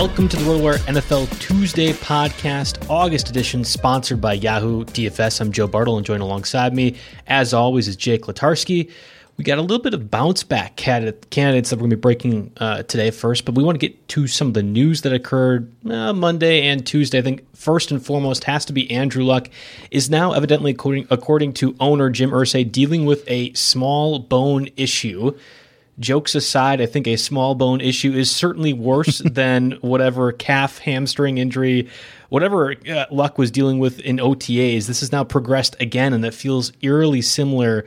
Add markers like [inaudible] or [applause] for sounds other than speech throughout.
Welcome to the RotoWire NFL Tuesday podcast, August edition, sponsored by Yahoo DFS. I'm Joe Bartle, and joined alongside me, as always, is Jake Latarski. We got a little bit of bounce back candidates that we're going to be breaking uh, today first, but we want to get to some of the news that occurred uh, Monday and Tuesday. I think first and foremost has to be Andrew Luck is now evidently, according, according to owner Jim Irsay, dealing with a small bone issue jokes aside, I think a small bone issue is certainly worse [laughs] than whatever calf hamstring injury, whatever uh, Luck was dealing with in OTAs. This has now progressed again, and that feels eerily similar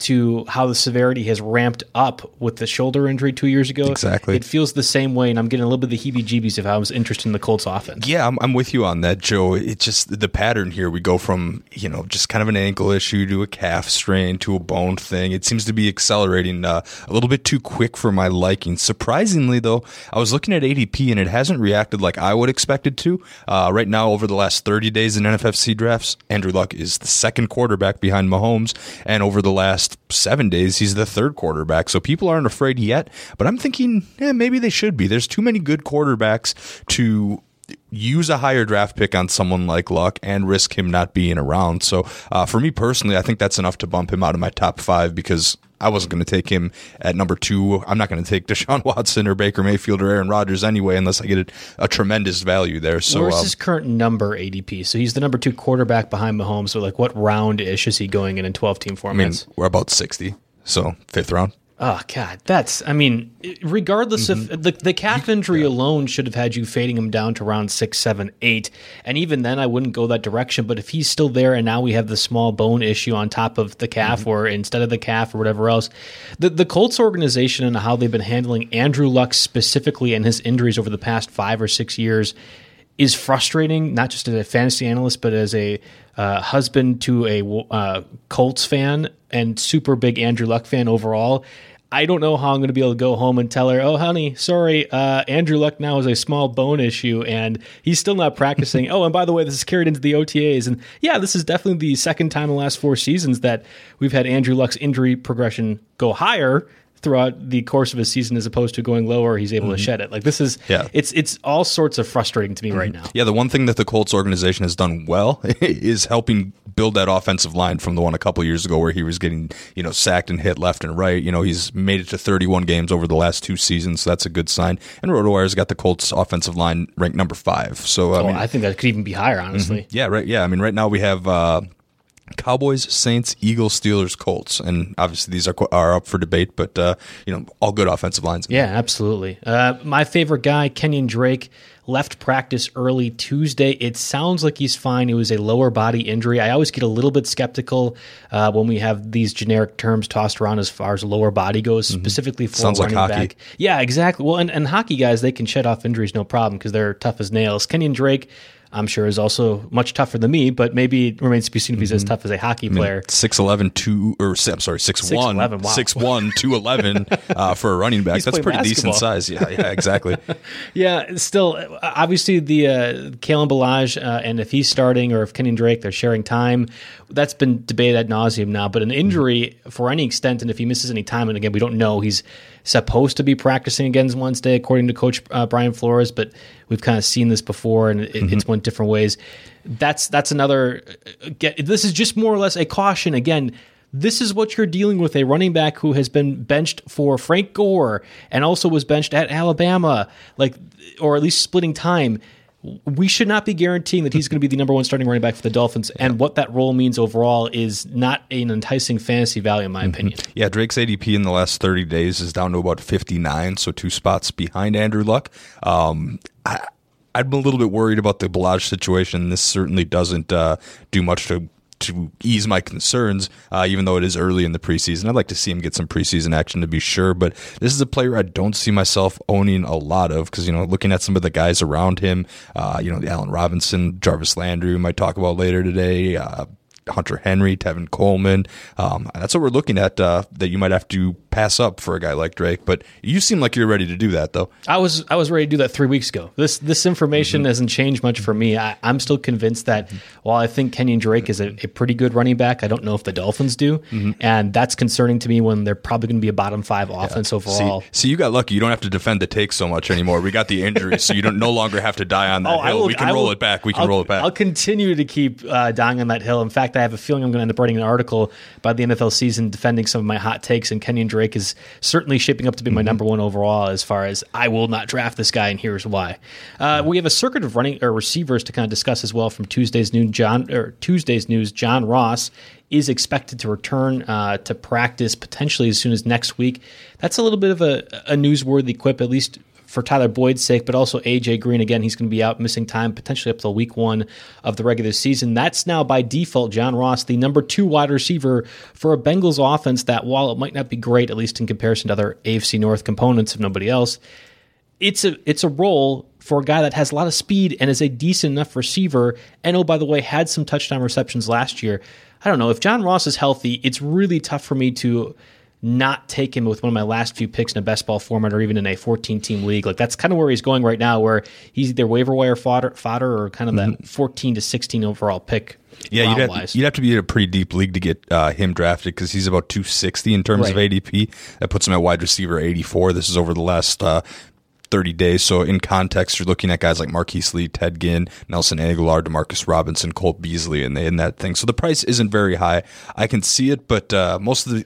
to how the severity has ramped up with the shoulder injury two years ago. Exactly. It feels the same way, and I'm getting a little bit of the heebie jeebies if I was interested in the Colts offense. Yeah, I'm, I'm with you on that, Joe. It's just the pattern here. We go from, you know, just kind of an ankle issue to a calf strain to a bone thing. It seems to be accelerating uh, a little bit too quick for my liking. Surprisingly, though, I was looking at ADP and it hasn't reacted like I would expect it to. Uh, right now, over the last 30 days in NFFC drafts, Andrew Luck is the second quarterback behind Mahomes, and over the last seven days, he's the third quarterback. So people aren't afraid yet, but I'm thinking, yeah, maybe they should be. There's too many good quarterbacks to use a higher draft pick on someone like Luck and risk him not being around. So uh, for me personally, I think that's enough to bump him out of my top five because I wasn't going to take him at number two. I'm not going to take [laughs] Deshaun Watson or Baker Mayfield or Aaron Rodgers anyway, unless I get a, a tremendous value there. So where's um, his current number ADP? So he's the number two quarterback behind Mahomes. So like, what round ish is he going in in 12 team formats? I mean, we're about 60, so fifth round. Oh God, that's. I mean, regardless mm-hmm. of the the calf injury yeah. alone, should have had you fading him down to round six, seven, eight, and even then, I wouldn't go that direction. But if he's still there, and now we have the small bone issue on top of the calf, mm-hmm. or instead of the calf, or whatever else, the the Colts organization and how they've been handling Andrew Luck specifically and his injuries over the past five or six years is frustrating, not just as a fantasy analyst, but as a uh, husband to a uh, Colts fan and super big Andrew Luck fan overall. I don't know how I'm going to be able to go home and tell her, oh, honey, sorry, uh, Andrew Luck now has a small bone issue and he's still not practicing. [laughs] oh, and by the way, this is carried into the OTAs. And yeah, this is definitely the second time in the last four seasons that we've had Andrew Luck's injury progression go higher throughout the course of a season as opposed to going lower he's able mm-hmm. to shed it like this is yeah. it's it's all sorts of frustrating to me mm-hmm. right now yeah the one thing that the colts organization has done well [laughs] is helping build that offensive line from the one a couple years ago where he was getting you know sacked and hit left and right you know he's made it to 31 games over the last two seasons so that's a good sign and rotowire's got the colts offensive line ranked number five so I, oh, mean, I think that could even be higher honestly mm-hmm. yeah right yeah i mean right now we have uh, Cowboys, Saints, Eagles, Steelers, Colts, and obviously these are are up for debate, but uh, you know all good offensive lines. Yeah, absolutely. Uh, my favorite guy, Kenyan Drake, left practice early Tuesday. It sounds like he's fine. It was a lower body injury. I always get a little bit skeptical uh, when we have these generic terms tossed around as far as lower body goes, mm-hmm. specifically for sounds running like back. Yeah, exactly. Well, and, and hockey guys they can shed off injuries no problem because they're tough as nails. Kenyan Drake I'm sure is also much tougher than me, but maybe it remains to be seen if he's as mm-hmm. tough as a hockey player. Six eleven two or I'm sorry, 6'1", 6'11", wow. 6'1", [laughs] 211 uh, for a running back. That's pretty basketball. decent size. Yeah, yeah, exactly. [laughs] yeah, still, obviously the uh, Kalen Ballage, uh, and if he's starting or if Kenyan Drake, they're sharing time. That's been debated ad nauseum now. But an injury mm-hmm. for any extent, and if he misses any time, and again, we don't know, he's supposed to be practicing again Wednesday, according to Coach uh, Brian Flores, but we've kind of seen this before, and it, mm-hmm. it's went different ways. That's that's another. Uh, get, this is just more or less a caution. Again, this is what you're dealing with a running back who has been benched for Frank Gore and also was benched at Alabama, like or at least splitting time we should not be guaranteeing that he's going to be the number one starting running back for the Dolphins. And what that role means overall is not an enticing fantasy value, in my mm-hmm. opinion. Yeah, Drake's ADP in the last 30 days is down to about 59, so two spots behind Andrew Luck. Um, I, I'm a little bit worried about the Ballage situation. This certainly doesn't uh, do much to to ease my concerns, uh, even though it is early in the preseason. I'd like to see him get some preseason action to be sure, but this is a player I don't see myself owning a lot of because, you know, looking at some of the guys around him, uh, you know, Allen Robinson, Jarvis Landry, we might talk about later today, uh, Hunter Henry, Tevin Coleman. Um, that's what we're looking at uh, that you might have to pass up for a guy like Drake. But you seem like you're ready to do that, though. I was I was ready to do that three weeks ago. This this information mm-hmm. hasn't changed much for me. I, am still convinced that mm-hmm. while I think Kenyan Drake is a, a, pretty good running back, I don't know if the Dolphins do, mm-hmm. and that's concerning to me when they're probably going to be a bottom five offense yeah. overall. See, see, you got lucky. You don't have to defend the take so much anymore. We got the injury, so you don't no longer have to die on that [laughs] oh, hill. Will, we can roll it back. We can I'll, roll it back. I'll continue to keep uh, dying on that hill. In fact, I have a feeling I'm going to end up writing an article by the NFL season defending some of my hot takes, and Kenyan Drake is certainly shaping up to be my mm-hmm. number one overall as far as I will not draft this guy, and here's why. Uh, we have a circuit of running or receivers to kind of discuss as well from Tuesday's news. John or Tuesday's news. John Ross is expected to return uh, to practice potentially as soon as next week. That's a little bit of a, a newsworthy quip, at least for Tyler Boyd's sake, but also AJ Green. Again, he's going to be out missing time potentially up till week one of the regular season. That's now by default John Ross, the number two wide receiver for a Bengals offense that, while it might not be great, at least in comparison to other AFC North components, if nobody else, it's a it's a role for a guy that has a lot of speed and is a decent enough receiver. And oh, by the way, had some touchdown receptions last year. I don't know if John Ross is healthy. It's really tough for me to not take him with one of my last few picks in a best ball format or even in a 14 team league. Like that's kind of where he's going right now, where he's either waiver wire fodder, fodder or kind of mm-hmm. that 14 to 16 overall pick. Yeah, you'd have, you'd have, to be in a pretty deep league to get uh, him drafted because he's about 260 in terms right. of ADP. That puts him at wide receiver 84. This is over the last uh, 30 days. So in context, you're looking at guys like Marquise Lee, Ted Ginn, Nelson Agholor, Demarcus Robinson, Cole Beasley, and in that thing. So the price isn't very high. I can see it, but uh, most of the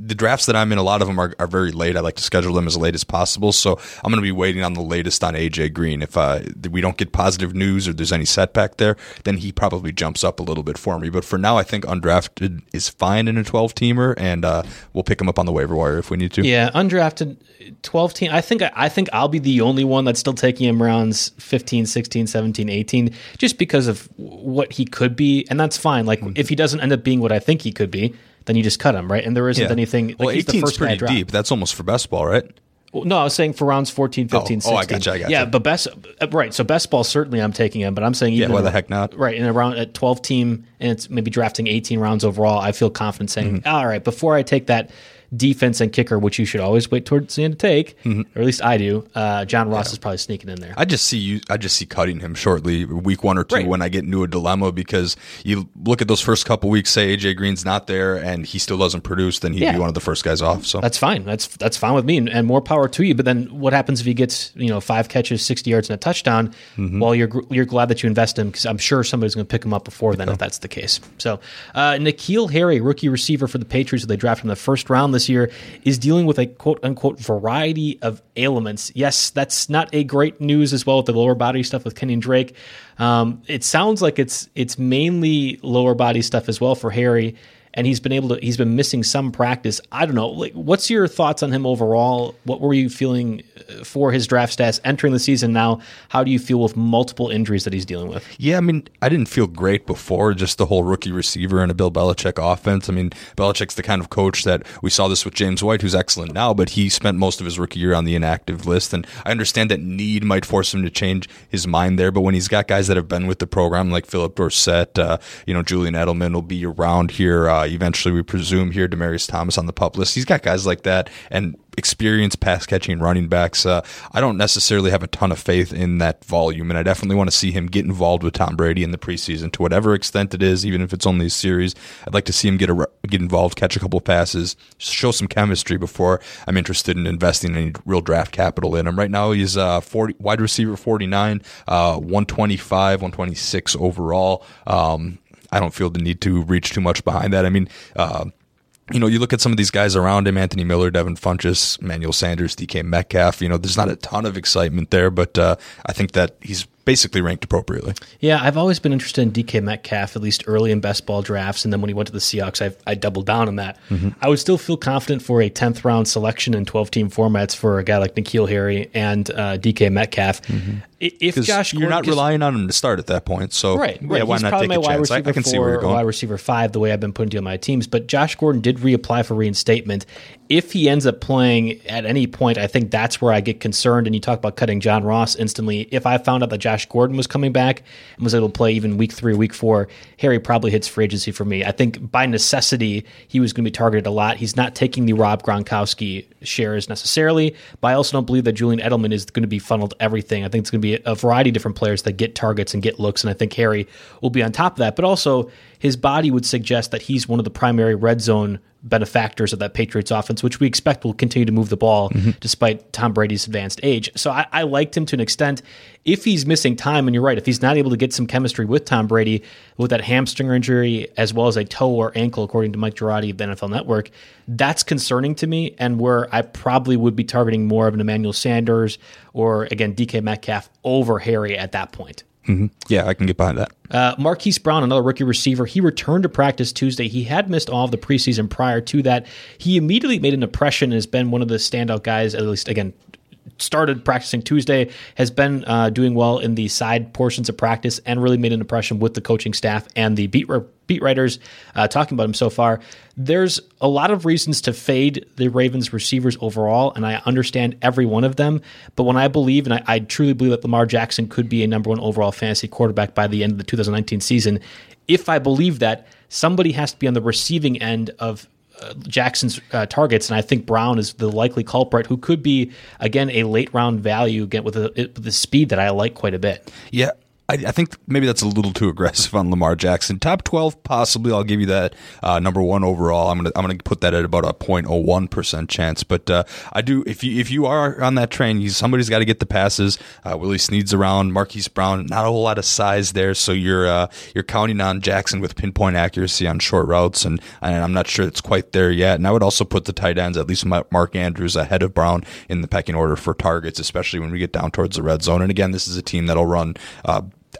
the drafts that I'm in, a lot of them are, are very late. I like to schedule them as late as possible. So I'm going to be waiting on the latest on AJ Green. If uh, we don't get positive news or there's any setback there, then he probably jumps up a little bit for me. But for now, I think undrafted is fine in a 12 teamer, and uh, we'll pick him up on the waiver wire if we need to. Yeah, undrafted 12 team. I think I think I'll be the only one that's still taking him rounds 15, 16, 17, 18, just because of what he could be, and that's fine. Like mm-hmm. if he doesn't end up being what I think he could be then you just cut him, right? And there isn't yeah. anything. Like well, 18 is pretty deep. That's almost for best ball, right? Well, no, I was saying for rounds 14, 15, oh, 16. Oh, I got you, I got yeah, but best, uh, right. So best ball, certainly I'm taking him, but I'm saying even. Yeah, why the heck not? Right. In a round at 12 team and it's maybe drafting 18 rounds overall, I feel confident saying, mm-hmm. all right, before I take that defense and kicker, which you should always wait towards the end to take, or at least I do. Uh, John Ross is probably sneaking in there. I just see you. I just see cutting him shortly, week one or two, Right. when I get into a dilemma because you look at those first couple weeks. Say AJ Green's not there and he still doesn't produce, then he'd Yeah. be one of the first guys off. So That's fine. That's that's fine with me, and, and more power to you. But then, what happens if he gets you know five catches, sixty yards, and a touchdown? Well, you're you're glad that you invest him because I'm sure somebody's going to pick him up before then if that's the case. So, uh, N'Keal Harry, rookie receiver for the Patriots, who they drafted in the first round this year, is dealing with a quote unquote variety of ailments. Yes, that's not a great news as well with the lower body stuff with Kenyan Drake. Um, it sounds like it's it's mainly lower body stuff as well for Harry and he's been able to he's been missing some practice i don't know like what's your thoughts on him overall what were you feeling uh, for his draft stats entering the season now how do you feel with multiple injuries that he's dealing with Yeah, I mean, I didn't feel great before, just the whole rookie receiver and a Bill Belichick offense. I mean, Belichick's the kind of coach that we saw this with James White, who's excellent now, but he spent most of his rookie year on the inactive list. And I understand that need might force him to change his mind there, but when he's got guys that have been with the program, like Phillip Dorsett, uh, you know, Julian Edelman will be around here uh, eventually, we presume, here, Demaryius Thomas on the pup list. He's got guys like that. And experienced pass catching running backs. Uh, I don't necessarily have a ton of faith in that volume, and I definitely want to see him get involved with Tom Brady in the preseason to whatever extent it is, even if it's only a series. I'd like to see him get a, get involved, catch a couple of passes, show some chemistry before I'm interested in investing any real draft capital in him. Right now, he's uh, 40 wide receiver 49, uh, 125, 126 overall. Um, I don't feel the need to reach too much behind that. I mean, uh, you know, you look at some of these guys around him, Anthony Miller, Devin Funchess, Manuel Sanders, DK Metcalf, you know, there's not a ton of excitement there, but uh, I think that he's basically ranked appropriately. Yeah, I've always been interested in DK Metcalf, at least early in best ball drafts. And then when he went to the Seahawks, I, I doubled down on that. Mm-hmm. I would still feel confident for a 10th round selection in 12 team formats for a guy like N'Keal Harry and uh, DK Metcalf. I- If Josh you're not relying on him to start at that point. So, Right, right. yeah, why He's not take a chance? I, I can see where you're going. Wide receiver five, the way I've been putting to my teams. But Josh Gordon did reapply for reinstatement. If he ends up playing at any point, I think that's where I get concerned. And you talk about cutting John Ross instantly. If I found out that Josh Gordon was coming back and was able to play even week three, week four, Harry probably hits free agency for me. I think by necessity he was going to be targeted a lot. He's not taking the Rob Gronkowski shares necessarily, but I also don't believe that Julian Edelman is going to be funneled everything. I think it's going to be a variety of different players that get targets and get looks, and I think Harry will be on top of that. But also, his body would suggest that he's one of the primary red zone benefactors of that Patriots offense, which we expect will continue to move the ball mm-hmm. despite Tom Brady's advanced age. So I, I liked him to an extent. If he's missing time, and you're right, if he's not able to get some chemistry with Tom Brady with that hamstring injury as well as a toe or ankle, according to Mike Girardi of the NFL Network, that's concerning to me. And where I probably would be targeting more of an Emmanuel Sanders or again DK Metcalf over Harry at that point. Yeah, I can get behind that. Uh, Marquise Brown, another rookie receiver, he returned to practice Tuesday. He had missed all of the preseason prior to that. He immediately made an impression and has been one of the standout guys, at least again, started practicing Tuesday, has been uh, doing well in the side portions of practice, and really made an impression with the coaching staff and the beat beat writers uh, talking about him so far. There's a lot of reasons to fade the Ravens receivers overall, and I understand every one of them. But when I believe, and I, I truly believe that Lamar Jackson could be a number one overall fantasy quarterback by the end of the 2019 season, if I believe that, somebody has to be on the receiving end of Jackson's uh, targets, and I think Brown is the likely culprit, who could be again a late round value again with with the speed that I like quite a bit. Yeah. I, I think maybe that's a little too aggressive on Lamar Jackson. Top twelve, possibly. I'll give you that. Uh, number one overall. I'm gonna I'm gonna put that at about a 0.01 percent chance. But uh, I do if you if you are on that train, you, somebody's got to get the passes. Uh, Willie Snead's around. Marquise Brown, not a whole lot of size there, so you're uh, you're counting on Jackson with pinpoint accuracy on short routes, and, and I'm not sure it's quite there yet. And I would also put the tight ends, at least Mark Andrews, ahead of Brown in the pecking order for targets, especially when we get down towards the red zone. And again, this is a team that'll run.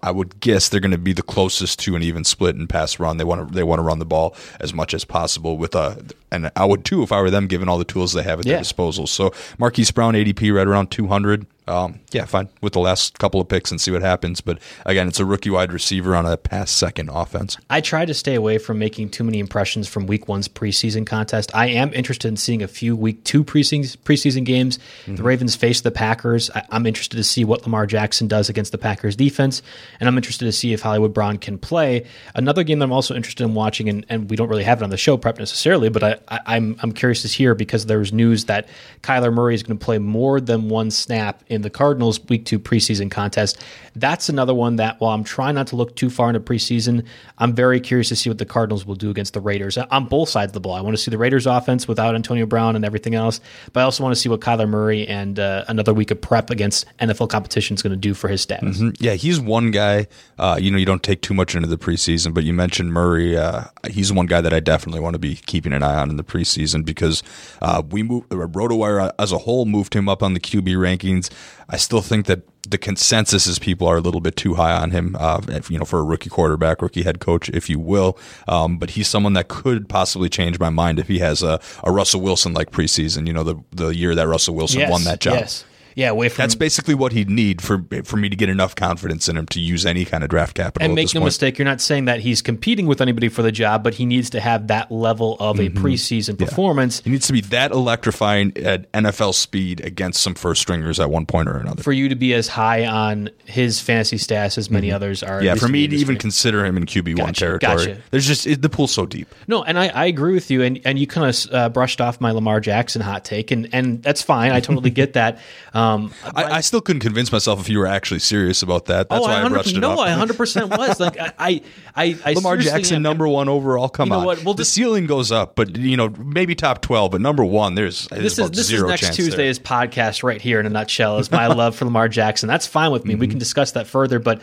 Uh, I would guess they're going to be the closest to an even split in pass run. They want to they want to run the ball as much as possible with a and I would too if I were them, given all the tools they have at Yeah. their disposal. So Marquise Brown ADP right around 200. um, yeah, fine with the last couple of picks and see what happens. But again, it's a rookie wide receiver on a pass second offense. I try to stay away from making too many impressions from week one's preseason contest. I am interested in seeing a few week two preseason, preseason games. Mm-hmm. The Ravens face the Packers. I, am interested to see what Lamar Jackson does against the Packers defense. And I'm interested to see if Hollywood Brown can play. Another game that I'm also interested in watching, and, and we don't really have it on the show prep necessarily, but I, I, I'm, I'm curious to hear because there's news that Kyler Murray is going to play more than one snap in the Cardinals week two preseason contest. That's another one that while I'm trying not to look too far into preseason, I'm very curious to see what the Cardinals will do against the Raiders on both sides of the ball. I want to see the Raiders offense without Antonio Brown and everything else, but I also want to see what Kyler Murray and uh, another week of prep against NFL competition is going to do for his status. Mm-hmm. Yeah, he's one guy. Uh, you know, you don't take too much into the preseason, but you mentioned Murray. Uh, he's one guy that I definitely want to be keeping an eye on in the preseason because uh, we moved RotoWire as a whole moved him up on the QB rankings. I still think that the consensus is people are a little bit too high on him, uh, if, you know, for a rookie quarterback, rookie head coach, if you will. Um, but he's someone that could possibly change my mind if he has a, a Russell Wilson like preseason. You know, the the year that Russell Wilson yes, won that job. Yes. Yeah, away from that's basically what he'd need for for me to get enough confidence in him to use any kind of draft capital. And make no point. mistake, you're not saying that he's competing with anybody for the job, but he needs to have that level of mm-hmm. a preseason performance. He needs to be that electrifying at NFL speed against some first stringers at one point or another. For you to be as high on his fantasy stats as many mm-hmm. others are. Yeah, for me to even consider him in QB gotcha, one territory, gotcha. there's just it, the pool's so deep. No, and I, I agree with you, and and you kind of uh, brushed off my Lamar Jackson hot take, and and that's fine. I totally get [laughs] that. Um, I, I still couldn't convince myself if you were actually serious about that. That's oh, why I, brushed it no, off. I 100 percent was. Like I, I, I Lamar Jackson am, number one overall. Come you know on, what? Well, the ceiling goes up, but you know maybe top 12, but number one, there's this is this is next Tuesday's there. podcast right here in a nutshell. Is my love for Lamar Jackson. That's fine with me. Mm-hmm. We can discuss that further, but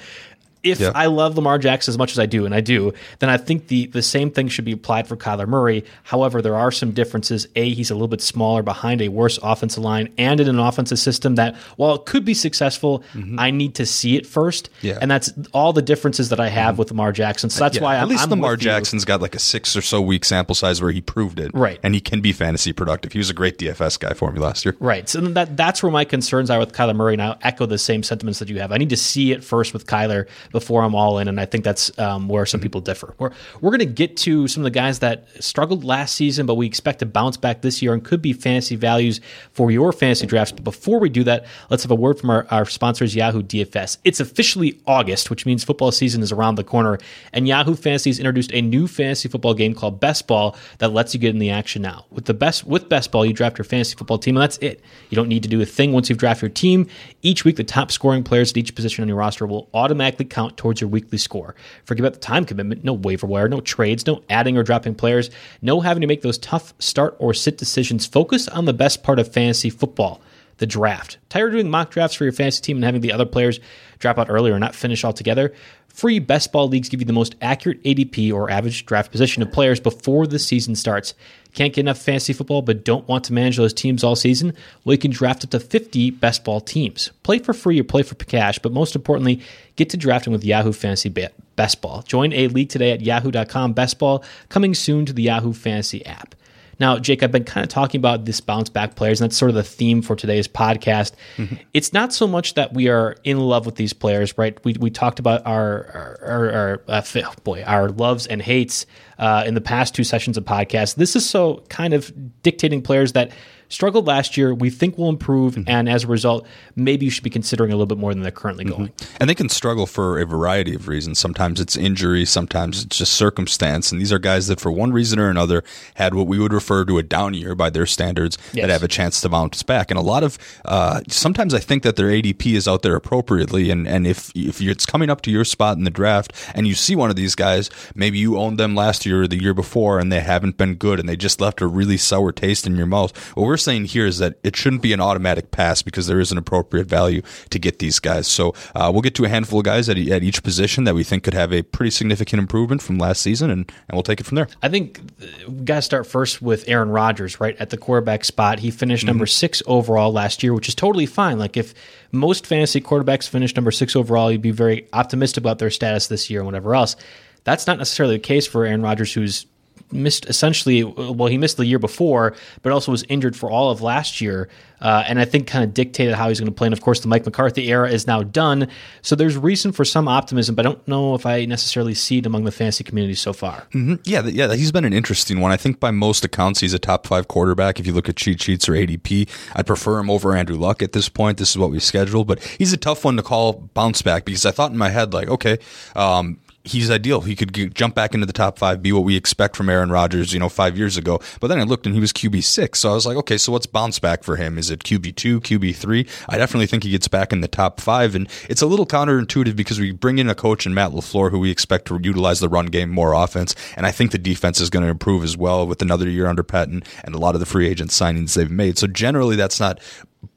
if yeah. I love Lamar Jackson as much as I do, and I do, then I think the the same thing should be applied for Kyler Murray. However, there are some differences. A, he's a little bit smaller behind a worse offensive line and in an offensive system that, while it could be successful, mm-hmm. I need to see it first. Yeah. And that's all the differences that I have mm-hmm. with Lamar Jackson. So that's yeah. why at I'm, least I'm Lamar Jackson's got like a six or so week sample size where he proved it, right? And he can be fantasy productive. He was a great DFS guy for me last year, right? So that that's where my concerns are with Kyler Murray. And I'll echo the same sentiments that you have. I need to see it first with Kyler before I'm all in and I think that's um, where some people differ. We're, we're going to get to some of the guys that struggled last season, but we expect to bounce back this year and could be fantasy values for your fantasy drafts. But before we do that, let's have a word from our, our sponsors, Yahoo DFS. It's officially August, which means football season is around the corner, and Yahoo Fantasy has introduced a new fantasy football game called Best Ball that lets you get in the action now. With the best with Best Ball, you draft your fantasy football team, and that's it. You don't need to do a thing once you've drafted your team. Each week, the top scoring players at each position on your roster will automatically count towards your weekly score. Forget about the time commitment, no waiver wire, no trades, no adding or dropping players, no having to make those tough start or sit decisions. Focus on the best part of fantasy football the draft. Tired of doing mock drafts for your fantasy team and having the other players drop out early or not finish altogether? Free best ball leagues give you the most accurate ADP or average draft position of players before the season starts. Can't get enough fantasy football but don't want to manage those teams all season? Well, you can draft up to 50 best ball teams. Play for free or play for cash, but most importantly, get to drafting with Yahoo Fantasy Best Ball. Join a league today at yahoo.com best ball, coming soon to the Yahoo Fantasy app. Now, Jake, I've been kind of talking about this bounce back players, and that's sort of the theme for today's podcast. Mm-hmm. It's not so much that we are in love with these players, right? We, we talked about our our, our, our uh, oh boy our loves and hates uh, in the past two sessions of podcast. This is so kind of dictating players that struggled last year, we think will improve, mm-hmm. and as a result, maybe you should be considering a little bit more than they're currently mm-hmm. going. And they can struggle for a variety of reasons. Sometimes it's injury, sometimes it's just circumstance. And these are guys that, for one reason or another, had what we would refer to a down year by their standards yes. that have a chance to bounce back. And a lot of uh, sometimes I think that their ADP is out there appropriately. And, and if, if it's coming up to your spot in the draft and you see one of these guys, maybe you owned them last year or the year before and they haven't been good and they just left a really sour taste in your mouth. Well, we're we're saying here is that it shouldn't be an automatic pass because there is an appropriate value to get these guys. So uh, we'll get to a handful of guys at, at each position that we think could have a pretty significant improvement from last season, and, and we'll take it from there. I think we got to start first with Aaron Rodgers, right at the quarterback spot. He finished mm-hmm. number six overall last year, which is totally fine. Like if most fantasy quarterbacks finished number six overall, you'd be very optimistic about their status this year and whatever else. That's not necessarily the case for Aaron Rodgers, who's missed essentially. Well, he missed the year before, but also was injured for all of last year, uh, and I think kind of dictated how he's going to play. And of course, the Mike McCarthy era is now done, so there's reason for some optimism. But I don't know if I necessarily see it among the fantasy community so far. Mm-hmm. Yeah, yeah, he's been an interesting one. I think by most accounts, he's a top five quarterback. If you look at cheat sheets or ADP, I'd prefer him over Andrew Luck at this point. This is what we scheduled, but he's a tough one to call bounce back because I thought in my head like, okay. Um, he's ideal. He could jump back into the top five, be what we expect from Aaron Rodgers, you know, five years ago. But then I looked and he was QB six. So I was like, okay, so what's bounce back for him? Is it QB two, QB three? I definitely think he gets back in the top five. And it's a little counterintuitive because we bring in a coach in Matt LaFleur who we expect to utilize the run game more offense. And I think the defense is going to improve as well with another year under Patton and a lot of the free agent signings they've made. So generally that's not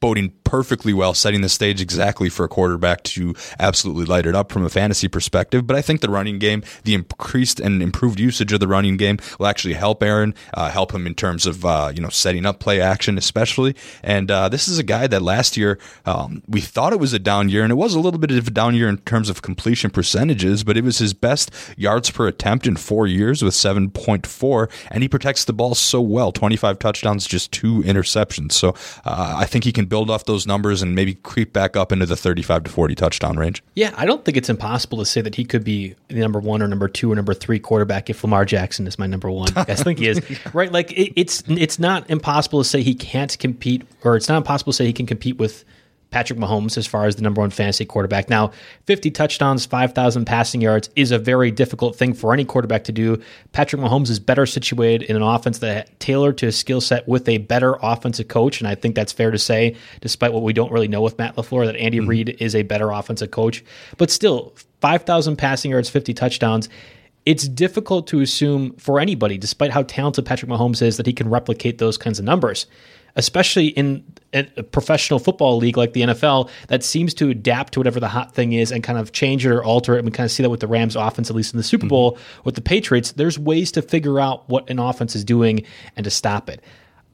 boding perfectly well, setting the stage exactly for a quarterback to absolutely light it up from a fantasy perspective. But I think the running game, the increased and improved usage of the running game, will actually help Aaron, uh, help him in terms of uh, you know setting up play action, especially. And uh, this is a guy that last year um, we thought it was a down year, and it was a little bit of a down year in terms of completion percentages, but it was his best yards per attempt in four years with seven point four, and he protects the ball so well, twenty five touchdowns, just two interceptions. So uh, I think he can build off those numbers and maybe creep back up into the 35 to 40 touchdown range. Yeah, I don't think it's impossible to say that he could be the number one or number two or number three quarterback if Lamar Jackson is my number one. I think he is. [laughs] right? Like it, it's it's not impossible to say he can't compete, or it's not impossible to say he can compete with Patrick Mahomes as far as the number one fantasy quarterback. Now, 50 touchdowns, 5,000 passing yards is a very difficult thing for any quarterback to do. Patrick Mahomes is better situated in an offense that tailored to his skill set with a better offensive coach, and I think that's fair to say, despite what we don't really know with Matt LaFleur, that Andy mm-hmm. Reid is a better offensive coach. But still, 5,000 passing yards, 50 touchdowns it's difficult to assume for anybody, despite how talented Patrick Mahomes is, that he can replicate those kinds of numbers especially in a professional football league like the NFL that seems to adapt to whatever the hot thing is and kind of change it or alter it. And we kind of see that with the Rams offense, at least in the Super Bowl. Mm-hmm. With the Patriots, there's ways to figure out what an offense is doing and to stop it.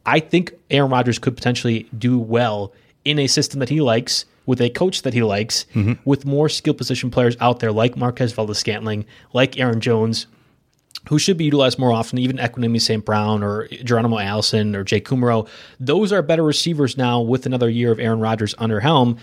I think Aaron Rodgers could potentially do well in a system that he likes with a coach that he likes, mm-hmm. with more skill position players out there like Marquez Valdes-Scantling, like Aaron Jones, who should be utilized more often, even Equanimeous St. Brown or Geronimo Allison or Jake Kumerow. Those are better receivers now with another year of Aaron Rodgers under helm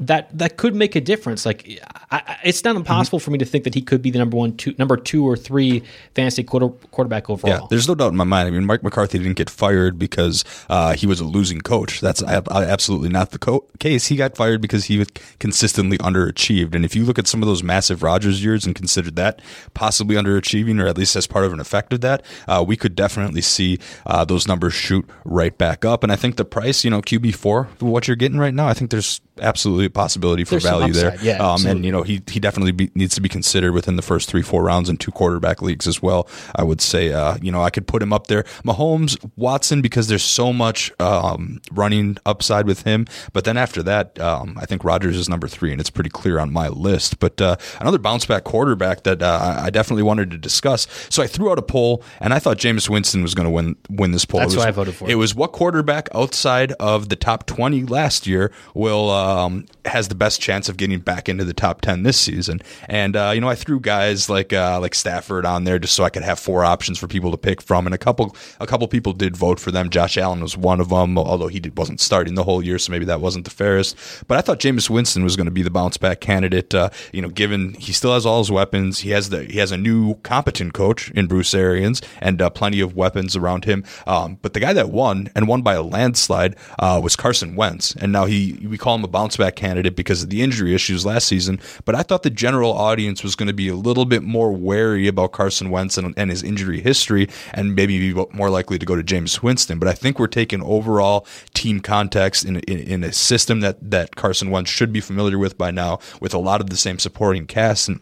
that that could make a difference. Like, I, it's not impossible mm-hmm. for me to think that he could be the number one, two, number two or three fantasy quarter, quarterback overall. Yeah, there's no doubt in my mind. I mean, Mike McCarthy didn't get fired because uh, he was a losing coach. That's absolutely not the co- case. He got fired because he was consistently underachieved. And if you look at some of those massive Rodgers years and consider that possibly underachieving, or at least as part of an effect of that, uh, we could definitely see uh, those numbers shoot right back up. And I think the price, you know, QB four, what you're getting right now, I think there's absolutely a possibility for There's value there. Yeah, um, and you know he he definitely be, needs to be considered within the first three four rounds in two quarterback leagues as well. I would say uh, you know I could put him up there. Mahomes, Watson because there's so much um, running upside with him. But then after that, um, I think Rodgers is number three, and it's pretty clear on my list. But uh, another bounce back quarterback that uh, I definitely wanted to discuss. So I threw out a poll, and I thought Jameis Winston was going to win win this poll. That's was, why I voted for. It was what quarterback outside of the top twenty last year will um, has the best chance of getting back into the top 10 this season. And, uh, you know, I threw guys like, uh, like Stafford on there just so I could have four options for people to pick from. And a couple, a couple people did vote for them. Josh Allen was one of them, although he did, wasn't starting the whole year. So maybe that wasn't the fairest. But I thought Jameis Winston was going to be the bounce back candidate. Uh, you know, given he still has all his weapons, he has the, he has a new competent coach in Bruce Arians and uh, plenty of weapons around him. Um, but the guy that won and won by a landslide uh, was Carson Wentz. And now he, we call him a bounce back candidate because of the injury issues last season. But I thought the general audience was going to be a little bit more wary about Carson Wentz and, and his injury history and maybe be more likely to go to James Winston. But I think we're taking overall team context in, in, in a system that, that Carson Wentz should be familiar with by now with a lot of the same supporting cast. And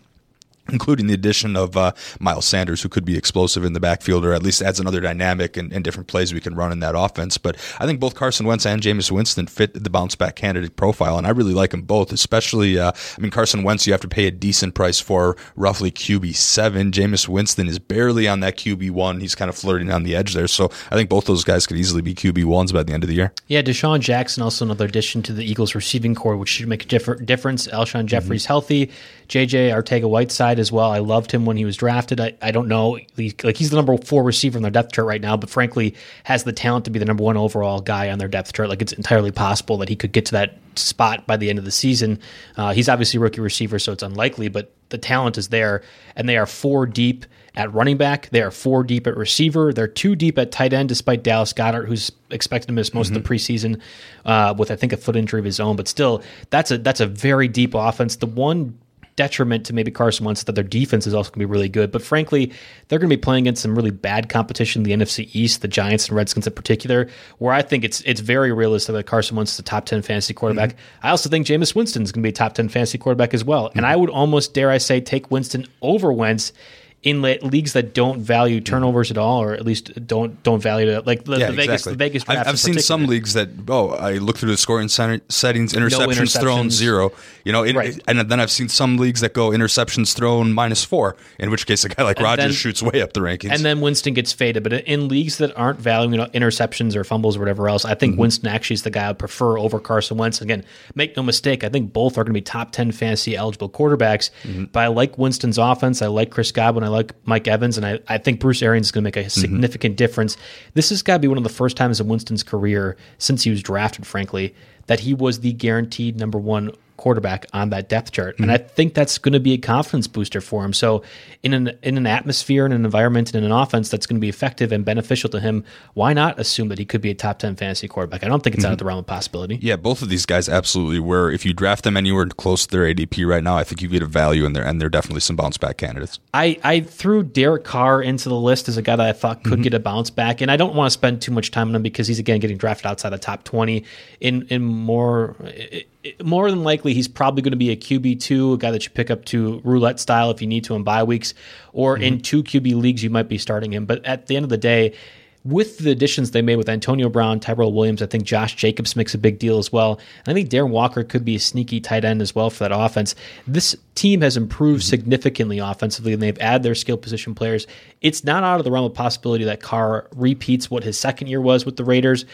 including the addition of uh, Miles Sanders, who could be explosive in the backfield, or at least adds another dynamic and, and, different plays we can run in that offense. But I think both Carson Wentz and Jameis Winston fit the bounce back candidate profile, and I really like them both. Especially, uh, I mean, Carson Wentz, you have to pay a decent price for, roughly QB seven. Jameis Winston is barely on that QB one. He's kind of flirting on the edge there. So I think both those guys could easily be QB ones by the end of the year. Yeah, DeSean Jackson also another addition to the Eagles receiving core, which should make a difference. Alshon Jeffery's mm-hmm. healthy. JJ Arcega Whiteside upside as well. I loved him when he was drafted. I, I don't know, like he's the number four receiver on their depth chart right now, but frankly has the talent to be the number one overall guy on their depth chart. Like it's entirely possible that he could get to that spot by the end of the season. Uh, he's obviously a rookie receiver, so it's unlikely, but the talent is there, and they are four deep at running back. They are four deep at receiver. They're two deep at tight end, despite Dallas Goedert, who's expected to miss most mm-hmm. of the mm-hmm. preseason uh, with I think a foot injury of his own. But still, that's a that's a very deep offense. The one detriment to maybe Carson Wentz that their defense is also going to be really good. But frankly, they're going to be playing against some really bad competition, the NFC East, the Giants and Redskins in particular, where I think it's it's very realistic that Carson Wentz is a top 10 fantasy quarterback. Mm-hmm. I also think Jameis Winston is going to be a top 10 fantasy quarterback as well. Mm-hmm. And I would almost, dare I say, take Winston over Wentz in leagues that don't value turnovers at all, or at least don't don't value it, like the, yeah, the Vegas exactly. the Vegas. I've, I've seen some leagues that oh, I look through the scoring center, settings, interceptions, no interceptions, thrown zero. You know, it, right. and then I've seen some leagues that go interceptions thrown minus four. In which case, a guy like Rodgers shoots way up the rankings, and then Winston gets faded. But in leagues that aren't valuing you know, interceptions or fumbles or whatever else, I think mm-hmm. Winston actually is the guy I would prefer over Carson Wentz. Again, make no mistake, I think both are going to be top ten fantasy eligible quarterbacks. Mm-hmm. But I like Winston's offense. I like Chris Godwin. I like Mike Evans and I, I think Bruce Arians is going to make a mm-hmm. significant mm-hmm. difference. This has got to be one of the first times in Winston's career since he was drafted, frankly, that he was the guaranteed number one quarterback on that depth chart. Mm-hmm. And I think that's going to be a confidence booster for him. So in an in an atmosphere and an environment and in an offense that's going to be effective and beneficial to him, why not assume that he could be a top 10 fantasy quarterback? I don't think it's mm-hmm. out of the realm of possibility. Yeah, both of these guys absolutely were. If you draft them anywhere close to their ADP right now, I think you get a value in there and they're definitely some bounce back candidates. I, I threw Derek Carr into the list as a guy that I thought could mm-hmm. get a bounce back. And I don't want to spend too much time on him because he's again getting drafted outside the top 20 in in more more than likely he's probably going to be a QB2, a guy that you pick up to roulette style if you need to in bye weeks, or mm-hmm. in two QB leagues, you might be starting him. But at the end of the day, with the additions they made with Antonio Brown, Tyrell Williams, I think Josh Jacobs makes a big deal as well. And I think Darren Waller could be a sneaky tight end as well for that offense. This team has improved mm-hmm. significantly offensively and they've added their skill position players. It's not out of the realm of possibility that Carr repeats what his second year was with the Raiders,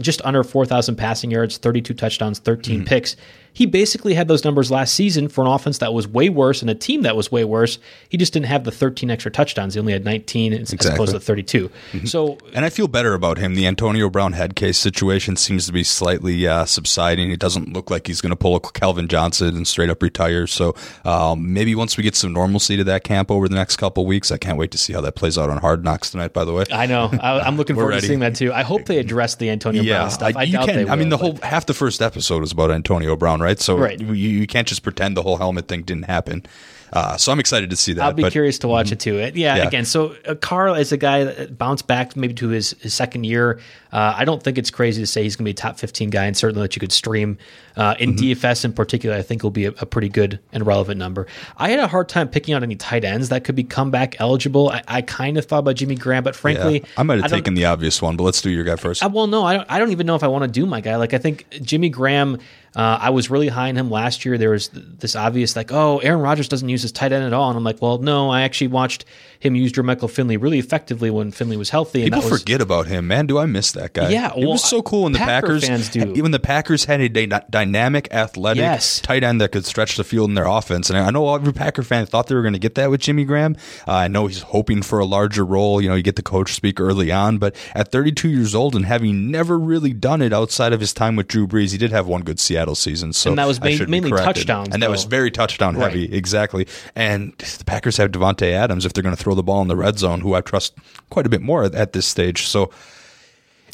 just under 4,000 passing yards, 32 touchdowns, 13 mm-hmm. picks. He basically had those numbers last season for an offense that was way worse and a team that was way worse. He just didn't have the 13 extra touchdowns. He only had 19 as exactly. opposed to 32. Mm-hmm. So, and I feel better about him. The Antonio Brown head case situation seems to be slightly uh, subsiding. It doesn't look like he's going to pull a Calvin Johnson and straight up retire. So um, maybe once we get some normalcy to that camp over the next couple weeks, I can't wait to see how that plays out on Hard Knocks tonight. By the way, I know I, am looking [laughs] forward ready. to seeing that too. I hope they address the Antonio yeah, Brown stuff. I, I doubt can. Will, I mean, the whole half the first episode was about Antonio Brown, right? So right. You, you can't just pretend the whole helmet thing didn't happen. Uh, so I'm excited to see that. I'll be but, curious to watch mm-hmm. it too. It, yeah, yeah, again, so uh, Carl is a guy that bounced back maybe to his, his second year. Uh, I don't think it's crazy to say he's going to be a top 15 guy, and certainly that you could stream uh, in mm-hmm. DFS in particular. I think will be a, a, pretty good and relevant number. I had a hard time picking out any tight ends that could be comeback eligible. I, I kind of thought about Jimmy Graham, but frankly, yeah. I might have taken the obvious one. But let's do your guy first. I, well, no, I don't. I don't even know if I want to do my guy. Like I think Jimmy Graham uh, I was really high on him last year. There was this obvious like, oh, Aaron Rodgers doesn't use his tight end at all, and I'm like, well, no, I actually watched him use Jermichael Finley really effectively when Finley was healthy. People was, forget about him, man. Do I miss that guy? Yeah, well, it was so cool when the Packer Packers fans do. Even the Packers had a dynamic, athletic yes. tight end that could stretch the field in their offense, and I know every Packer fan thought they were going to get that with Jimmy Graham. Uh, I know he's hoping for a larger role. You know, you get the coach speak early on, but at 32 years old and having never really done it outside of his time with Drew Brees, he did have one good Seattle season. So and that was mainly touchdowns, and that was very touchdown heavy, right. exactly. And the Packers have Davante Adams if they're going to throw the ball in the red zone who I trust quite a bit more at this stage. So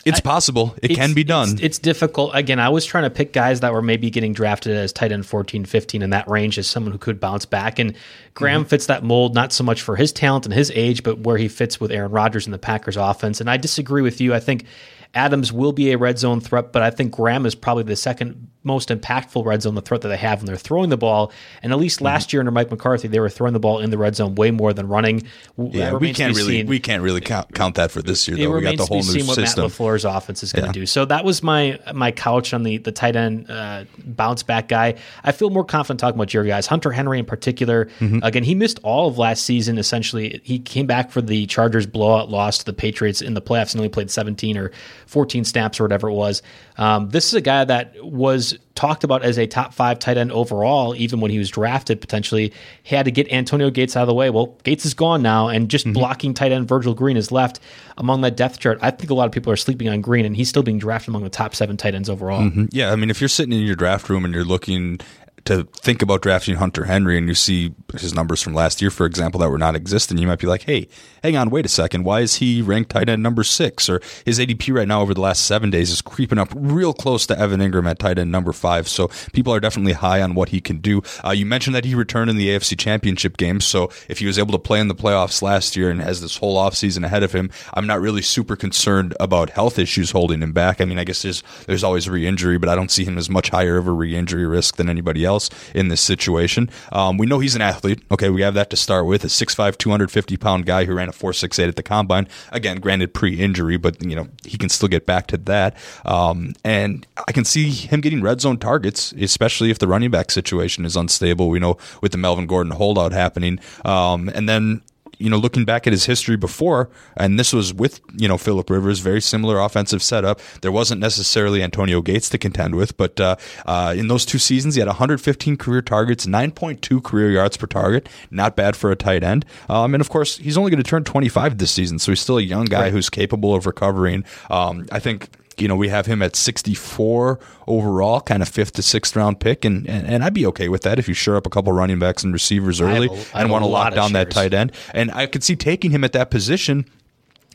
it's possible. It it's, can be done. It's, it's, difficult. Again, I was trying to pick guys that were maybe getting drafted as tight end 14, 15 in that range as someone who could bounce back. And Graham mm-hmm. fits that mold, not so much for his talent and his age, but where he fits with Aaron Rodgers and the Packers offense. And I disagree with you. I think Adams will be a red zone threat, but I think Graham is probably the second most impactful red zone the threat that they have when they're throwing the ball. And at least last mm-hmm. year under Mike McCarthy, they were throwing the ball in the red zone way more than running. Yeah, we can't really seen. we can't really count, count that for this year. Though. we got the whole new system. What Matt LaFleur's offense is going to yeah. do. So that was my my couch on the the tight end uh, bounce back guy. I feel more confident talking about your guys. Hunter Henry in particular. Mm-hmm. Again, he missed all of last season. Essentially, he came back for the Chargers blowout loss to the Patriots in the playoffs and only played 17 or 14 snaps or whatever it was. Um, this is a guy that was talked about as a top five tight end overall, even when he was drafted potentially. He had to get Antonio Gates out of the way. Well, Gates is gone now, and just mm-hmm. blocking tight end Virgil Green is left among that depth chart. I think a lot of people are sleeping on Green, and he's still being drafted among the top seven tight ends overall. Mm-hmm. Yeah, I mean, if you're sitting in your draft room and you're looking to think about drafting Hunter Henry and you see his numbers from last year, for example, that were not existent, you might be like, hey, hang on, wait a second. Why is he ranked tight end number six? Or his ADP right now over the last seven days is creeping up real close to Evan Engram at tight end number five. So people are definitely high on what he can do. Uh, you mentioned that he returned in the AFC championship game. So if he was able to play in the playoffs last year and has this whole offseason ahead of him, I'm not really super concerned about health issues holding him back. I mean, I guess there's, there's always re-injury, but I don't see him as much higher of a re-injury risk than anybody else else in this situation. Um, we know he's an athlete. Okay, we have that to start with. A 6'5", 250 pound guy who ran a 4.68 at the combine. Again, granted pre-injury, but you know he can still get back to that. Um, and I can see him getting red zone targets, especially if the running back situation is unstable. We know with the Melvin Gordon holdout happening, um, and then you know, looking back at his history before, and this was with, you know, Philip Rivers, very similar offensive setup. There wasn't necessarily Antonio Gates to contend with, but uh, uh, in those two seasons, he had 115 career targets, 9.2 career yards per target. Not bad for a tight end. Um, and of course, he's only going to turn 25 this season, so he's still a young guy right. who's capable of recovering. Um, I think you know, we have him at 64 overall, kind of fifth to sixth round pick, and, and, and I'd be okay with that if you shore up a couple running backs and receivers early and want to lock down that tight end. And I could see taking him at that position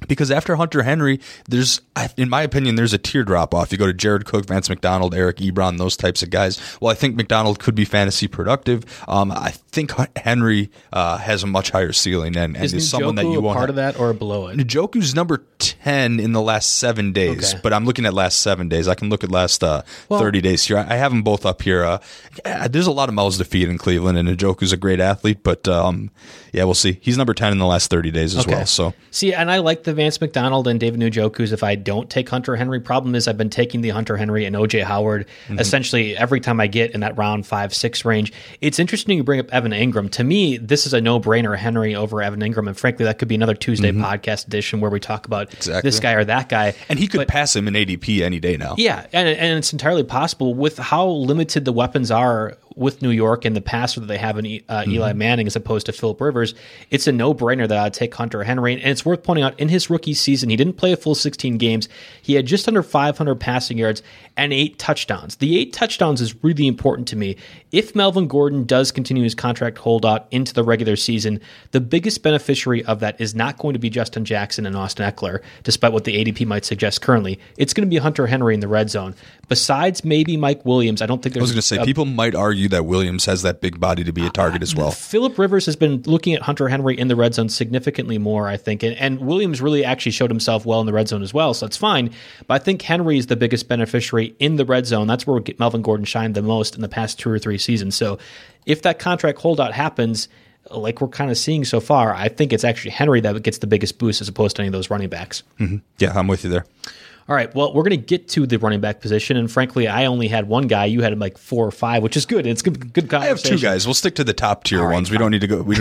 because after Hunter Henry, there's, in my opinion, there's a tier drop off. You go to Jared Cook, Vance McDonald, Eric Ebron, those types of guys. Well, I think McDonald could be fantasy productive. Um, I think Henry uh, has a much higher ceiling and, and is, is someone that you want part of that or below it. Njoku's number ten in the last seven days, okay. but I'm looking at last seven days. I can look at last uh, well, thirty days here. I have them both up here. Uh, there's a lot of mouths to feed in Cleveland, and Njoku's a great athlete, but um, yeah, we'll see. He's number ten in the last thirty days as okay. well. So see, and I like the Vance McDonald and David Njoku's. If I don't take Hunter Henry, problem is I've been taking the Hunter Henry and OJ Howard mm-hmm. essentially every time I get in that round five six range. It's interesting you bring up Evan Engram. To me, this is a no brainer. Henry over Evan Engram. and frankly, that could be another Tuesday mm-hmm. podcast edition where we talk about exactly. this guy or that guy. And he could but, pass him in ADP any day now. Yeah, and and it's entirely possible with how limited the weapons are with New York and the passer that they have in uh, mm-hmm. Eli Manning as opposed to Philip Rivers, it's a no brainer that I'd take Hunter Henry. And it's worth pointing out in his rookie season, he didn't play a full 16 games. He had just under 500 passing yards and eight touchdowns. The eight touchdowns is really important to me. If Melvin Gordon does continue his contract holdout into the regular season, the biggest beneficiary of that is not going to be Justin Jackson and Austin Ekeler, despite what the ADP might suggest currently. It's going to be Hunter Henry in the red zone. Besides maybe Mike Williams, I don't think there's. I was going to say, a, people might argue that Williams has that big body to be a target as well. Philip Rivers has been looking at Hunter Henry in the red zone significantly more, I think, and, and Williams really actually showed himself well in the red zone as well, so that's fine. But I think Henry is the biggest beneficiary in the red zone. That's where Melvin Gordon shined the most in the past two or three seasons. So if that contract holdout happens, like we're kind of seeing so far, I think it's actually Henry that gets the biggest boost as opposed to any of those running backs. Mm-hmm. Yeah, I'm with you there. All right. Well, we're going to get to the running back position, and frankly, I only had one guy. You had like four or five, which is good. It's good. Good conversation. I have two guys. We'll stick to the top tier right, ones. We don't need to go. We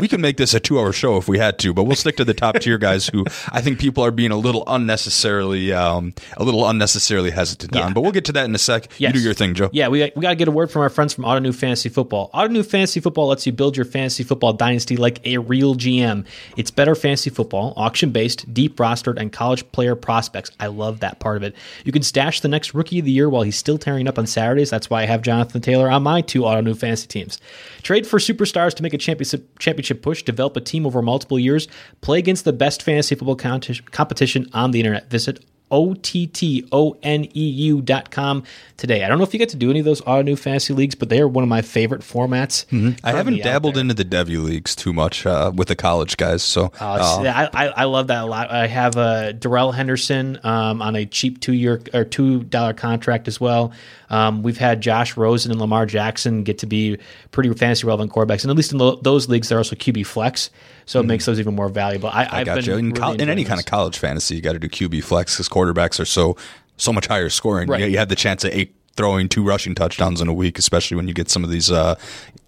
we can make this a two hour show if we had to, but we'll stick to the top tier guys who I think people are being a little unnecessarily um, a little unnecessarily hesitant yeah. on. But we'll get to that in a sec. Yes. You do your thing, Joe. Yeah, we we got to get a word from our friends from Ottoneu Fantasy Football. Ottoneu Fantasy Football lets you build your fantasy football dynasty like a real GM. It's better fantasy football, auction based, deep rostered, and college player prospects. I love that part of it. You can stash the next rookie of the year while he's still tearing up on Saturdays. That's why I have Jonathan Taylor on my two Ottoneu fantasy teams. Trade for superstars to make a championship championship push. Develop a team over multiple years. Play against the best fantasy football competition on the internet. Visit O-T-T-O-N-E-U dot com today. I don't know if you get to do any of those Ottoneu fantasy leagues, but they are one of my favorite formats. Mm-hmm. I haven't dabbled into the Devy leagues too much uh, with the college guys. So uh, uh, I, I, love that a lot. I have uh, Darrell Henderson um, on a cheap two year or two dollar contract as well. Um, we've had Josh Rosen and Lamar Jackson get to be pretty fantasy relevant quarterbacks, and at least in lo- those leagues, they're also QB flex, so it mm. makes those even more valuable. I, I got you. In, really in any kind of college fantasy, you got to do QB flex because quarterbacks are so so much higher scoring. Right. You, you have the chance of eight throwing two rushing touchdowns in a week, especially when you get some of these, uh,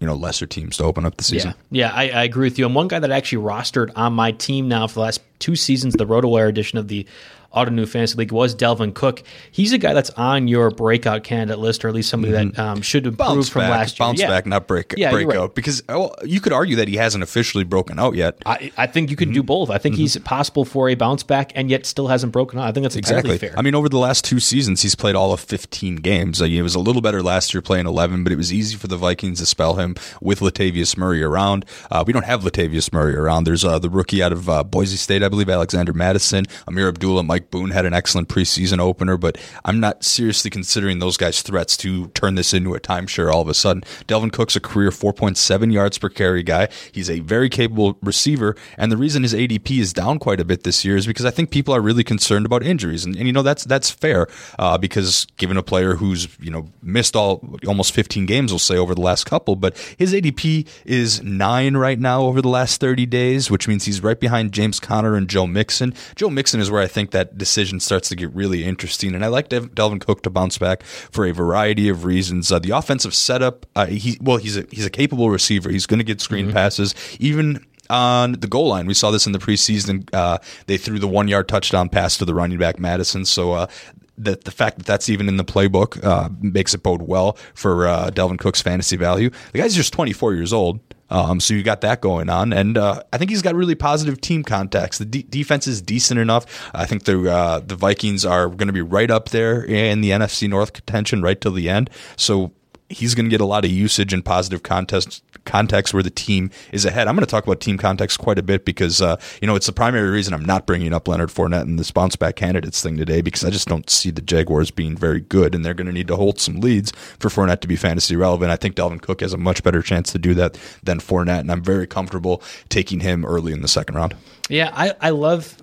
you know, lesser teams to open up the season. Yeah, yeah I, I, agree with you. And one guy that I actually rostered on my team now for the last two seasons, the RotoWire edition of the Ottoneu Fantasy League was Dalvin Cook. He's a guy that's on your breakout candidate list, or at least somebody that um, should improve bounce from back, last year. bounce Yeah. back, not break Yeah, breakout. right. Because well, you could argue that he hasn't officially broken out yet. I, I think you can do both. I think he's possible for a bounce back, and yet still hasn't broken out. I think that's Exactly. fair. I mean, over the last two seasons, he's played all of 15 games. Like, it was a little better last year playing 11, but it was easy for the Vikings to spell him with Latavius Murray around. Uh, we don't have Latavius Murray around. There's uh, the rookie out of uh, Boise State, I believe, Alexander Mattison, Ameer Abdullah, Mike Boone had an excellent preseason opener, but I'm not seriously considering those guys threats to turn this into a timeshare all of a sudden. Dalvin Cook's a career 4.7 yards per carry guy. He's a very capable receiver, and the reason his ADP is down quite a bit this year is because I think people are really concerned about injuries, and, and you know that's that's fair uh, because given a player who's you know missed all almost 15 games, we'll say over the last couple, but his ADP is nine right now over the last 30 days, which means he's right behind James Conner and Joe Mixon. Joe Mixon is where I think that decision starts to get really interesting, and I like Dalvin Cook to bounce back for a variety of reasons. Uh, the offensive setup, uh, he well, he's a he's a capable receiver. He's going to get screen passes, even on the goal line. We saw this in the preseason. Uh, they threw the one yard touchdown pass to the running back Mattison. So uh, that the fact that that's even in the playbook uh, makes it bode well for uh, Dalvin Cook's fantasy value. The guy's just 24 years old. Um, so you got that going on, and uh, I think he's got really positive team contacts. The de- defense is decent enough. I think the uh, the Vikings are going to be right up there in the NFC North contention right till the end. So he's going to get a lot of usage in positive contest context where the team is ahead. I'm going to talk about team context quite a bit because uh, you know it's the primary reason I'm not bringing up Leonard Fournette and this bounce back candidates thing today because I just don't see the Jaguars being very good and they're going to need to hold some leads for Fournette to be fantasy relevant. I think Dalvin Cook has a much better chance to do that than Fournette, and I'm very comfortable taking him early in the second round. Yeah, I, I love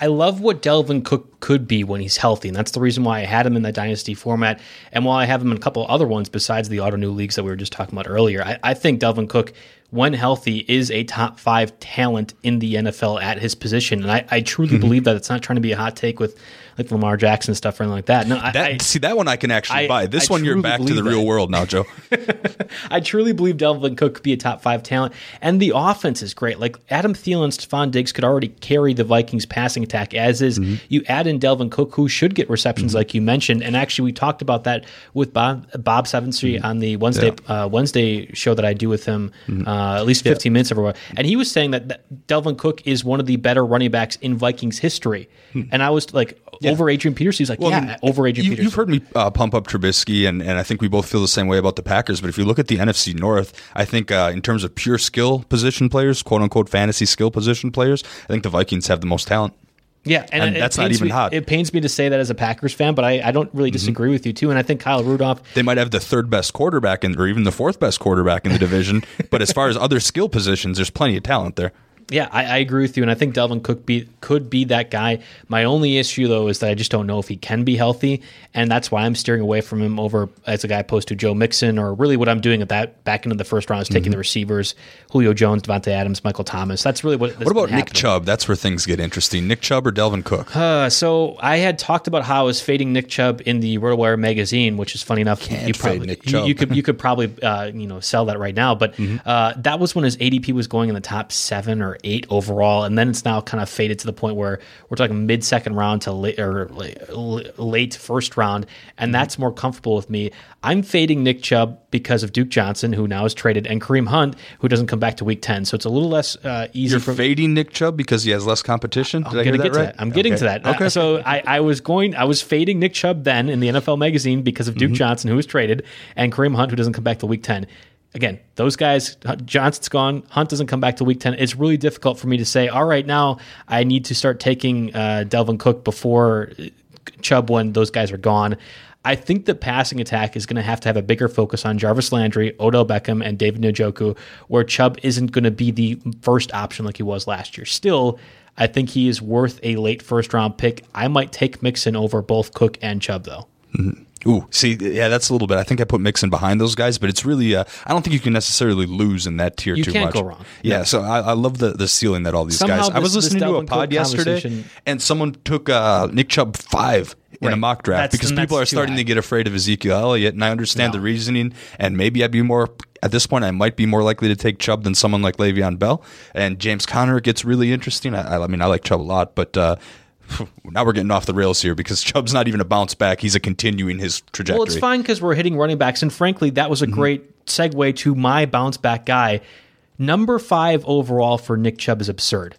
I love what Dalvin Cook could be when he's healthy, and that's the reason why I had him in that dynasty format. And while I have him in a couple other ones besides the Ottoneu leagues that we were just talking about earlier, I, I think Dalvin Cook, when healthy, is a top five talent in the NFL at his position. And I, I truly mm-hmm. believe that. It's not trying to be a hot take with like Lamar Jackson stuff or anything like that. No, I, That, I, see that one I can actually I- buy. This I one you're back to the believe real world now, Joe. [laughs] I truly believe Dalvin Cook could be a top five talent, and the offense is great. Like Adam Thielen, and Stefon Diggs could already carry the Vikings passing attack as is. Mm-hmm. You add in Dalvin Cook, who should get receptions, like you mentioned, and actually we talked about that with Bob Bob Sevensky Mm-hmm. on the Wednesday uh, Wednesday show that I do with him, uh, at least fifteen minutes everywhere, and he was saying that, that Dalvin Cook is one of the better running backs in Vikings history, and I was like over Adrian Peterson. He's like. Well, yeah, I mean, over Adrian you, Peterson. You've heard me uh, pump up Trubisky, and, and I think we both feel the same way about the Packers. But if you look at the NFC North, I think uh, in terms of pure skill position players, quote unquote fantasy skill position players, I think the Vikings have the most talent. Yeah, and, And it that's not even me- hot. It pains me to say that as a Packers fan, but I, I don't really disagree with you too. And I think Kyle Rudolph. They might have the third best quarterback, in, or even the fourth best quarterback in the division. [laughs] but as far as other skill positions, there's plenty of talent there. Yeah, I, I agree with you, and I think Dalvin Cook be, could be that guy. My only issue though is that I just don't know if he can be healthy, and that's why I'm steering away from him over as a guy opposed to Joe Mixon, or really what I'm doing at that back into the first round is taking the receivers, Julio Jones, Davante Adams, Michael Thomas. That's really what. What about Nick Chubb? That's where things get interesting. Nick Chubb or Dalvin Cook? Uh, so I had talked about how I was fading Nick Chubb in the RotoWire magazine, which is funny enough. Can't you probably Nick you, Chubb. you could you could probably uh, you know sell that right now, but uh, that was when his ADP was going in the top seven or eight overall, and then it's now kind of faded to the point where we're talking mid second round to late or late, first round, and that's more comfortable with me. I'm fading Nick Chubb because of Duke Johnson, who now is traded, and Kareem Hunt, who doesn't come back to Week Ten, so it's a little less uh, easy. You're fading Nick Chubb because he has less competition. Did I I'm hear gonna that right? that. I'm getting Okay. to that. Okay. Uh, so I, I was going. I was fading Nick Chubb then in the NFL magazine because of Mm-hmm. Duke Johnson, who was traded, and Kareem Hunt, who doesn't come back to Week Ten. Again, those guys. Johnson's gone. Hunt doesn't come back to Week Ten. It's really difficult for me to say. All right, now I need to start taking uh, Dalvin Cook before uh, Chubb when those guys are gone. I think the passing attack is going to have to have a bigger focus on Jarvis Landry, Odell Beckham, and David Njoku, where Chubb isn't going to be the first option like he was last year. Still, I think he is worth a late first round pick. I might take Mixon over both Cook and Chubb, though. Ooh, see, yeah, that's a little bit. I think I put Mixon behind those guys, but it's really. Uh, I don't think you can necessarily lose in that tier You too can't much. go wrong. Yeah, so I, I love the the ceiling that all these Somehow guys. I was this- this listening to a pod yesterday, and someone took uh, Nick Chubb five in a mock draft That's- because people are starting high. to get afraid of Ezekiel Elliott, and I understand No. the reasoning. And maybe I'd be more at this point. I might be more likely to take Chubb than someone like Le'Veon Bell. And James Conner gets really interesting. I, I mean, I like Chubb a lot, but. Uh, now we're getting off the rails here because Chubb's not even a bounce back. He's a continuing his trajectory. Well, it's fine because we're hitting running backs, and frankly, that was a mm-hmm. great segue to my bounce back guy. Number five overall for Nick Chubb is absurd.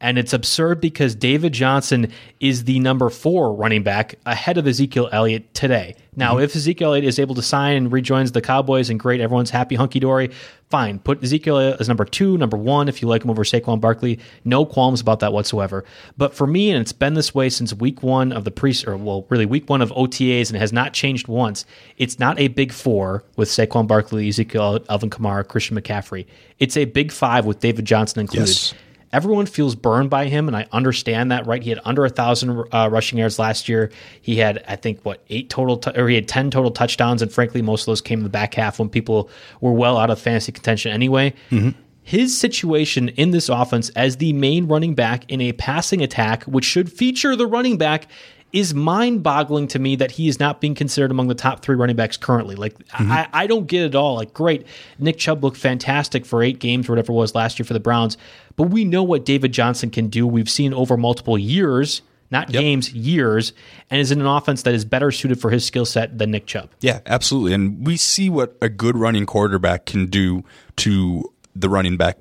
And it's absurd because David Johnson is the number four running back ahead of Ezekiel Elliott today. Now, mm-hmm. if Ezekiel Elliott is able to sign and rejoins the Cowboys and great, everyone's happy, hunky dory, fine. Put Ezekiel as number two, number one, if you like him over Saquon Barkley. No qualms about that whatsoever. But for me, and it's been this way since week one of the pre, or well, really week one of OTAs, and it has not changed once. It's not a big four with Saquon Barkley, Ezekiel, Alvin Kamara, Christian McCaffrey. It's a big five with David Johnson included. Yes everyone feels burned by him, and I understand that. Right, he had under a thousand uh, rushing yards last year. He had, I think, what eight total, t- or he had ten total touchdowns, and frankly, most of those came in the back half when people were well out of fantasy contention anyway. Mm-hmm. His situation in this offense as the main running back in a passing attack, which should feature the running back, is mind boggling to me that he is not being considered among the top three running backs currently. Like, mm-hmm. I, I don't get it at all. Like, great. Nick Chubb looked fantastic for eight games or whatever it was last year for the Browns, but we know what David Johnson can do. We've seen over multiple years, not yep. games, years, and is in an offense that is better suited for his skill set than Nick Chubb. Yeah, absolutely. And we see what a good running quarterback can do to the running back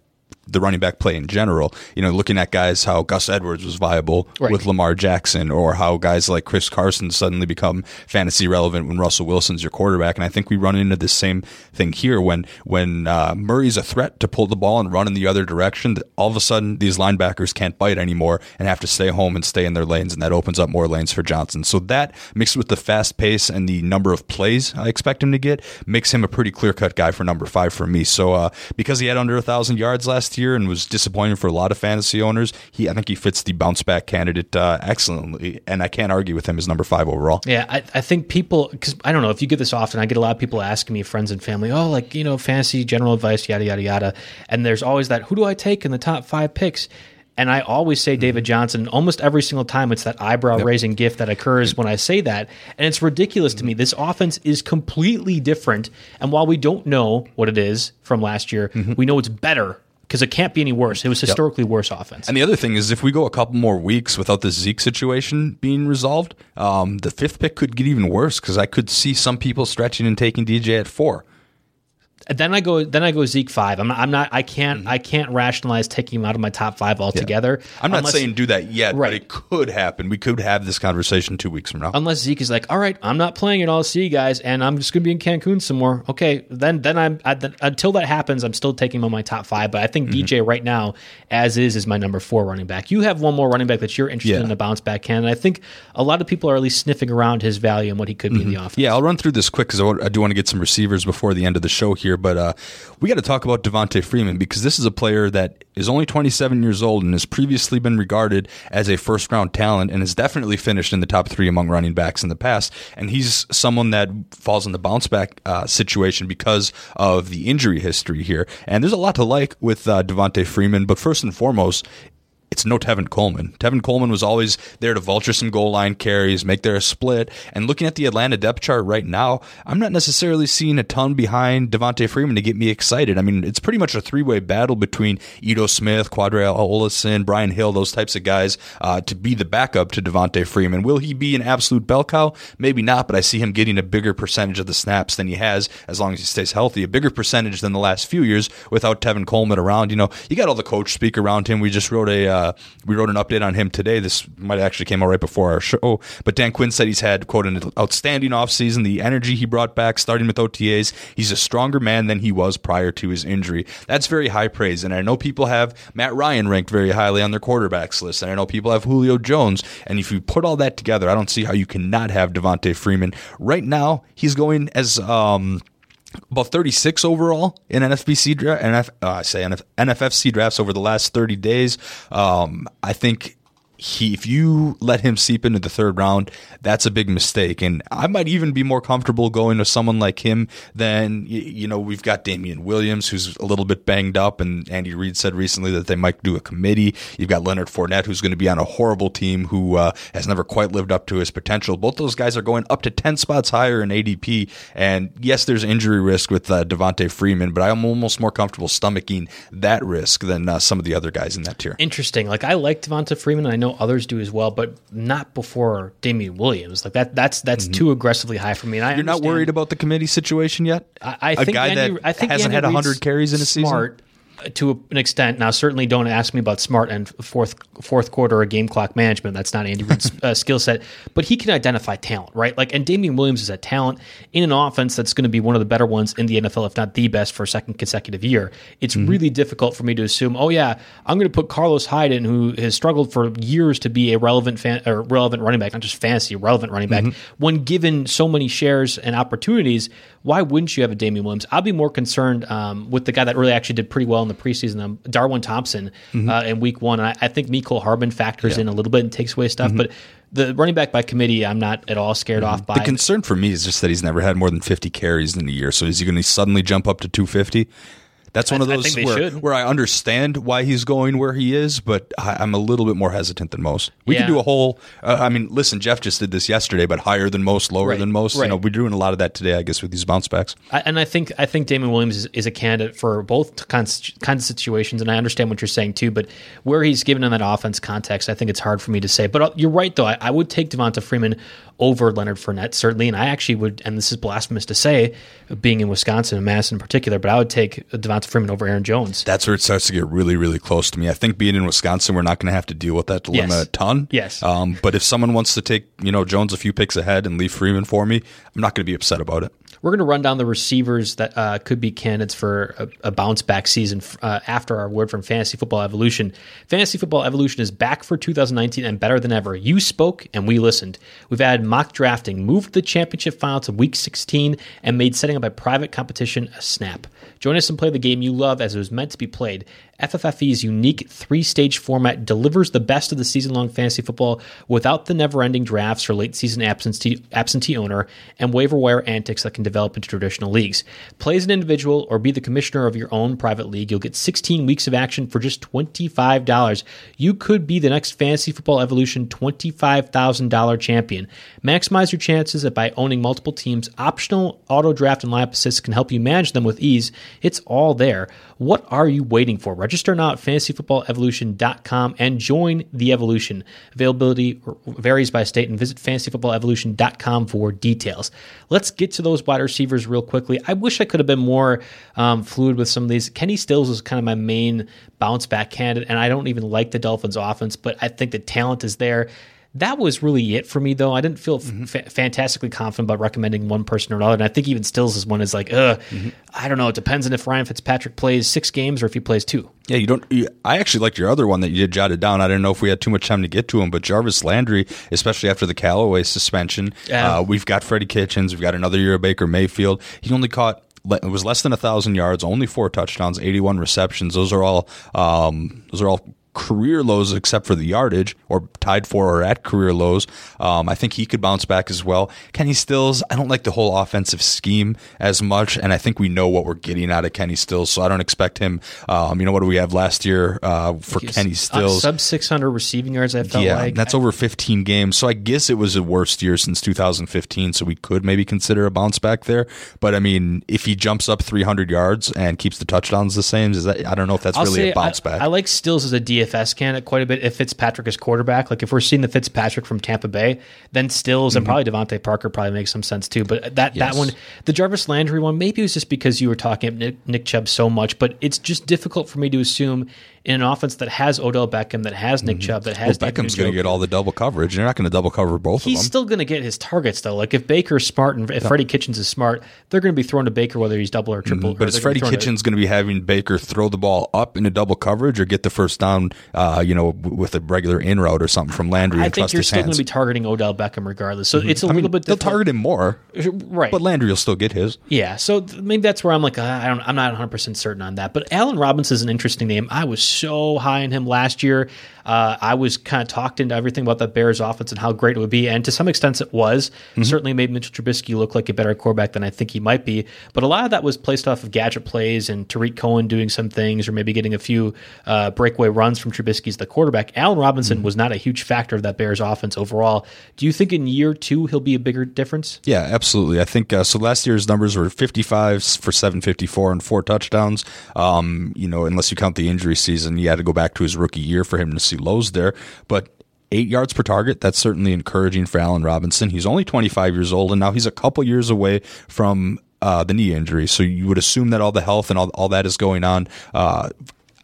the running back play in general. You know, looking at guys how Gus Edwards was viable right. with Lamar Jackson, or how guys like Chris Carson suddenly become fantasy relevant when Russell Wilson's your quarterback. And I think we run into the same thing here when when uh, Murray's a threat to pull the ball and run in the other direction. All of a sudden, these linebackers can't bite anymore and have to stay home and stay in their lanes, and that opens up more lanes for Johnson. So that mixed with the fast pace and the number of plays I expect him to get makes him a pretty clear cut guy for number five for me. So uh, because he had under a thousand yards last year and was disappointing for a lot of fantasy owners. He, I think he fits the bounce back candidate uh, excellently, and I can't argue with him as number five overall. Yeah, I, I think people because I don't know if you get this often. I get a lot of people asking me, friends and family, oh, like you know, fantasy general advice, yada yada yada, and there's always that. Who do I take in the top five picks? And I always say David Johnson. Almost every single time, it's that eyebrow raising yep. gift that occurs when I say that. And it's ridiculous to me. This offense is completely different. And while we don't know what it is from last year, mm-hmm. we know it's better because it can't be any worse. It was historically yep. worse offense. And the other thing is, if we go a couple more weeks without the Zeke situation being resolved, um, the fifth pick could get even worse because I could see some people stretching and taking DJ at four then I go then I go Zeke five. I'm not, I'm not I can't mm-hmm. I can't rationalize taking him out of my top five altogether. Yeah. I'm not unless, saying do that yet, right. but it could happen. We could have this conversation two weeks from now. Unless Zeke is like, all right, I'm not playing it all. See you guys, and I'm just going to be in Cancun some more. Okay, then then I'm I, then, until that happens, I'm still taking him on my top five. But I think mm-hmm. DJ right now, as is, is my number four running back. You have one more running back that you're interested yeah. in a bounce back can, and I think a lot of people are at least sniffing around his value and what he could be mm-hmm. in the mm-hmm. offense. Yeah, I'll run through this quick because I, I, do want to get some receivers before the end of the show here, but. uh we got to talk about Devonta Freeman because this is a player that is only 27 years old and has previously been regarded as a first round talent and has definitely finished in the top three among running backs in the past. And he's someone that falls in the bounce back uh, situation because of the injury history here. And there's a lot to like with uh, Devonta Freeman, but first and foremost, it's no Tevin Coleman. Tevin Coleman was always there to vulture some goal line carries, make there a split. And looking at the Atlanta depth chart right now, I'm not necessarily seeing a ton behind Devonta Freeman to get me excited. I mean, it's pretty much a three way battle between Ito Smith, Qadree Ollison, Brian Hill, those types of guys uh, to be the backup to Devonta Freeman. Will he be an absolute bell cow? Maybe not, but I see him getting a bigger percentage of the snaps than he has as long as he stays healthy, a bigger percentage than the last few years without Tevin Coleman around. You know, you got all the coach speak around him. We just wrote a uh, uh, we wrote an update on him today. This might actually came out right before our show. But Dan Quinn said he's had quote an outstanding offseason. The energy he brought back, starting with OTAs, he's a stronger man than he was prior to his injury. That's very high praise. And I know people have Matt Ryan ranked very highly on their quarterbacks list, and I know people have Julio Jones. And if you put all that together, I don't see how you cannot have Devonta Freeman. Right now, he's going as um, about 36 overall in NFBC draft, NF, uh, I say NF, NFFC drafts over the last 30 days. Um, I think he if you let him seep into the third round, that's a big mistake. And I might even be more comfortable going to someone like him than you know we've got Damien Williams who's a little bit banged up, and Andy Reid said recently that they might do a committee. You've got Leonard Fournette who's going to be on a horrible team who uh, has never quite lived up to his potential. Both those guys are going up to ten spots higher in ADP, and yes, there's injury risk with uh, Devonta Freeman, but I'm almost more comfortable stomaching that risk than uh, some of the other guys in that tier. Interesting. Like I like Devonta Freeman. I know know others do as well, but not before Damien Williams. Like that, that's that's mm-hmm. too aggressively high for me. And I You're not worried about the committee situation yet. I, I think a guy Andy, that I think hasn't Andy had hundred carries in a smart, season to an extent. Now, certainly don't ask me about smart and fourth fourth quarter or game clock management. That's not Andy Reid's [laughs] uh, skill set, but he can identify talent, right? Like, and Damien Williams is a talent in an offense that's going to be one of the better ones in the NFL, if not the best, for a second consecutive year. It's mm-hmm. really difficult for me to assume, oh yeah, I'm going to put Carlos Hyde in, who has struggled for years to be a relevant fan or relevant running back, not just fantasy, relevant running back. Mm-hmm. When given so many shares and opportunities, why wouldn't you have a Damien Williams? I'd be more concerned um, with the guy that really actually did pretty well in the preseason, um, Darwin Thompson, mm-hmm. uh, in week one. I, I think Mecole Hardman factors yeah. in a little bit and takes away stuff. Mm-hmm. But the running back by committee, I'm not at all scared mm-hmm. off by. The concern for me is just that he's never had more than 50 carries in a year. So is he going to suddenly jump up to 250? That's one of those I where, where I understand why he's going where he is, but I, am a little bit more hesitant than most. We yeah. could do a whole. Uh, I mean, listen, Jeff just did this yesterday, but higher than most, lower right. than most. Right. You know, we're doing a lot of that today, I guess, with these bounce backs. I, and I think I think Damien Williams is, is, a candidate for both kinds kinds of situations, and I understand what you're saying too. But where he's given in that offense context, I think it's hard for me to say. But uh, you're right, though. I, I would take Devonta Freeman over Leonard Fournette, certainly. And I actually would, and this is blasphemous to say, being in Wisconsin and Madison in particular, but I would take Devonta Freeman over Aaron Jones. That's where it starts to get really, really close to me. I think being in Wisconsin, we're not going to have to deal with that dilemma yes. a ton. Yes. Um, but if someone wants to take, you know, Jones a few picks ahead and leave Freeman for me, I'm not going to be upset about it. We're going to run down the receivers that uh, could be candidates for a, a bounce back season uh, after our word from Fantasy Football Evolution. Fantasy Football Evolution is back for 2019 and better than ever. You spoke and we listened. We've added mock drafting, moved the championship final to week 16, and made setting up a private competition a snap. Join us and play the game you love as it was meant to be played. FFFE's unique three stage format delivers the best of the season long fantasy football without the never ending drafts or late season absentee, absentee owner and waiver wire antics that can develop into traditional leagues. Play as an individual or be the commissioner of your own private league. You'll get 16 weeks of action for just $25. You could be the next Fantasy Football Evolution $25,000 champion. Maximize your chances by owning multiple teams. Optional auto draft and lineup assists can help you manage them with ease. It's all there. What are you waiting for? Register now at fantasyfootballevolution.com and join the evolution. Availability varies by state and visit fantasyfootballevolution.com for details. Let's get to those wide receivers real quickly. I wish I could have been more um, fluid with some of these. Kenny Stills was kind of my main bounce back candidate, and I don't even like the Dolphins offense, but I think the talent is there that was really it for me, though. I didn't feel mm-hmm. f- fantastically confident about recommending one person or another. And I think even Stills is one is like, ugh, mm-hmm. I don't know. It depends on if Ryan Fitzpatrick plays six games or if he plays two. Yeah, you don't. You, I actually liked your other one that you did jotted down. I didn't know if we had too much time to get to him, but Jarvis Landry, especially after the Callaway suspension, uh, we've got Freddie Kitchens, we've got another year of Baker Mayfield. He only caught it was less than a thousand yards, only four touchdowns, eighty-one receptions. Those are all um, those are all career lows except for the yardage or tied for or at career lows. Um, I think he could bounce back as well. Kenny Stills, I don't like the whole offensive scheme as much, and I think we know what we're getting out of Kenny Stills, so I don't expect him. Um, you know what do we have last year uh, for Kenny Stills? sub 600 receiving yards. I felt yeah, like that's over 15 games, so I guess it was the worst year since 2015. So we could maybe consider a bounce back there. But I mean, if he jumps up 300 yards and keeps the touchdowns the same, is that I don't know if that's I'll really a bounce I, back. I like Stills as a DFS DFS candidate quite a bit if Fitzpatrick is quarterback. Like if we're seeing the Fitzpatrick from Tampa Bay, then Stills mm-hmm. and probably DeVante Parker probably makes some sense too. But that yes. that one, the Jarvis Landry one, maybe it was just because you were talking about Nick, Nick Chubb so much, but it's just difficult for me to assume in an offense that has Odell Beckham, that has Nick mm-hmm. Chubb, that has well, Beckham's going to get all the double coverage. You're not going to double cover both He's still going to get his targets though. Like if Baker's smart and if yeah. Freddie Kitchens is smart, they're going to be throwing to Baker whether he's double or triple. Mm-hmm. But is Freddie Kitchens going to be having Baker throw the ball up in a double coverage or get the first down? Uh, you know, with a regular in route or something from Landry. I think you're still going to be targeting Odell Beckham regardless. So mm-hmm. it's a I little mean, bit. They'll target him more, right? But Landry will still get his. Yeah. So maybe that's where I'm like, uh, I don't. I'm not 100 percent certain on that. But Allen Robinson is an interesting name. I was so high on him last year. Uh, I was kind of talked into everything about the Bears offense and how great it would be, and to some extent it was. Mm-hmm. Certainly made Mitchell Trubisky look like a better quarterback than I think he might be. But a lot of that was placed off of gadget plays and Tarik Cohen doing some things, or maybe getting a few uh, breakaway runs from Trubisky as the quarterback. Allen Robinson mm-hmm. was not a huge factor of that Bears offense overall. Do you think in year two he'll be a bigger difference? Yeah, absolutely. I think uh, so. Last year's numbers were 55 for 754 and four touchdowns. Um, you know, unless you count the injury season, you had to go back to his rookie year for him to see lows there. But eight yards per target. That's certainly encouraging for Allen Robinson. He's only 25 years old, and now he's a couple years away from uh, the knee injury. So you would assume that all the health and all, all that is going on. Uh,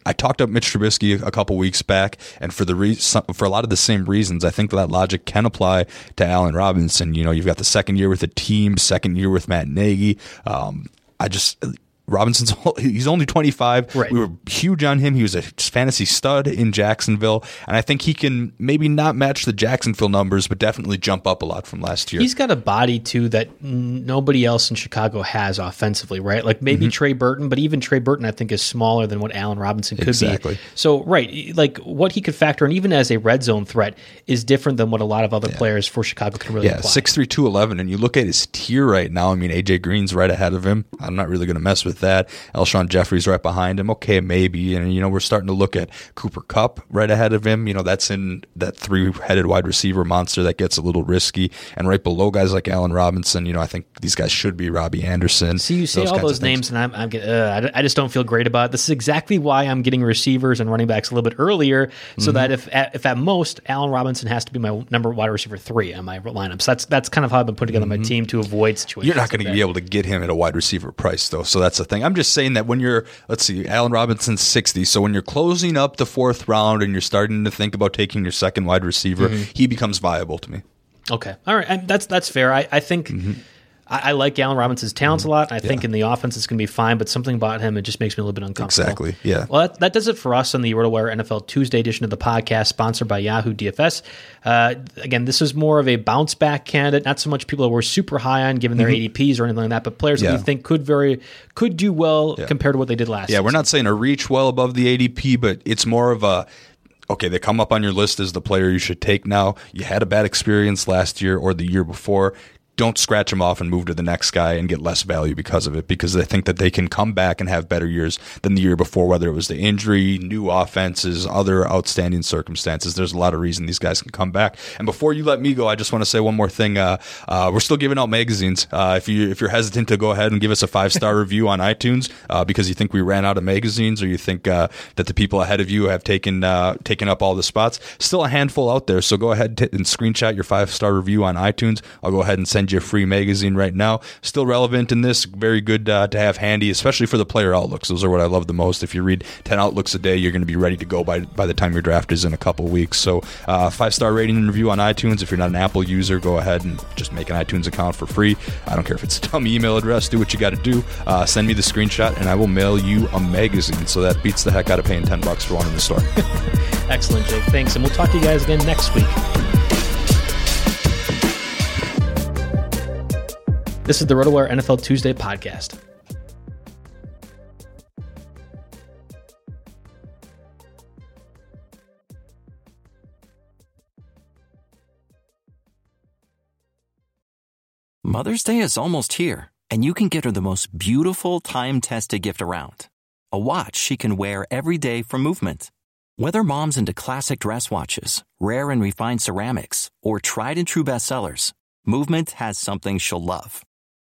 I talked up Mitch Trubisky a couple weeks back, and for the re- for a lot of the same reasons, I think that logic can apply to Allen Robinson. You know, you've got the second year with the team, second year with Matt Nagy. Um, I just Robinson's [laughs] he's only 25. Right. We were huge on him. He was a fantasy stud in Jacksonville, and I think he can maybe not match the Jacksonville numbers, but definitely jump up a lot from last year. He's got a body too that nobody else in Chicago has offensively, right? Like maybe mm-hmm. Trey Burton, but even Trey Burton I think is smaller than what Allen Robinson could exactly. be. So right, like what he could factor in even as a red zone threat is different than what a lot of other yeah. players for Chicago can really yeah, apply. six three two eleven, and you look at his tier right now. I mean, AJ Green's right ahead of him. I'm not really going to mess with with that. Alshon Jeffery's right behind him. Okay, maybe. And, you know, we're starting to look at Cooper Kupp right ahead of him. You know, that's in that three headed wide receiver monster that gets a little risky. And right below guys like Allen Robinson, you know, I think these guys should be Robby Anderson. See, you say all those names, and I'm, I'm getting, uh, I just don't feel great about it. This is exactly why I'm getting receivers and running backs a little bit earlier, so mm-hmm. that if at, if at most Allen Robinson has to be my number wide receiver three on my lineup. So that's that's kind of how I've been putting together mm-hmm. my team to avoid situations. You're not going to be able to get him at a wide receiver price though, so that's the thing. I'm just saying that when you're, let's see, Allen Robinson's 60. So when you're closing up the fourth round and you're starting to think about taking your second wide receiver, mm-hmm. he becomes viable to me. Okay. All right. that's, that's fair. I, I think. Mm-hmm I, I like Allen Robinson's talents a lot. I think in the offense it's going to be fine, but something about him it just makes me a little bit uncomfortable. Exactly. Yeah. Well, that, that does it for us on the RotoWire NFL Tuesday edition of the podcast, sponsored by Yahoo DFS. Uh, again, this is more of a bounce back candidate, not so much people that we're super high on given their mm-hmm. ADPs or anything like that, but players yeah. that we think could very could do well yeah. compared to what they did last. Yeah, season. we're not saying a reach well above the ADP, but it's more of a okay, they come up on your list as the player you should take now. You had a bad experience last year or the year before don't scratch them off and move to the next guy and get less value because of it because they think that they can come back and have better years than the year before whether it was the injury new offenses other outstanding circumstances. There's a lot of reason these guys can come back. And before you let me go i just want to say one more thing. Uh, uh, we're still giving out magazines. Uh, if you if you're hesitant to go ahead and give us a five star [laughs] review on itunes uh, because you think we ran out of magazines or you think uh, that the people ahead of you have taken uh, taken up all the spots still a handful out there. So go ahead and screenshot your five star review on itunes. I'll go ahead and send send you a free magazine right now. Still relevant in this, very good uh, to have handy, especially for the player outlooks. Those are what I love the most. If you read 10 outlooks a day, you're going to be ready to go by, by the time your draft is in a couple weeks. So, uh, five star rating and review on iTunes. If you're not an Apple user, go ahead and just make an iTunes account for free. I don't care if it's a dumb email address, do what you got to do. Uh, send me the screenshot, and I will mail you a magazine. So that beats the heck out of paying 10 bucks for one in the store. [laughs] Excellent, Jake. Thanks. And we'll talk to you guys again next week. This is the RotoWire NFL Tuesday podcast. Mother's Day is almost here, and you can get her the most beautiful time tested gift around a watch she can wear every day for movement. Whether mom's into classic dress watches, rare and refined ceramics, or tried and true bestsellers, Movement has something she'll love.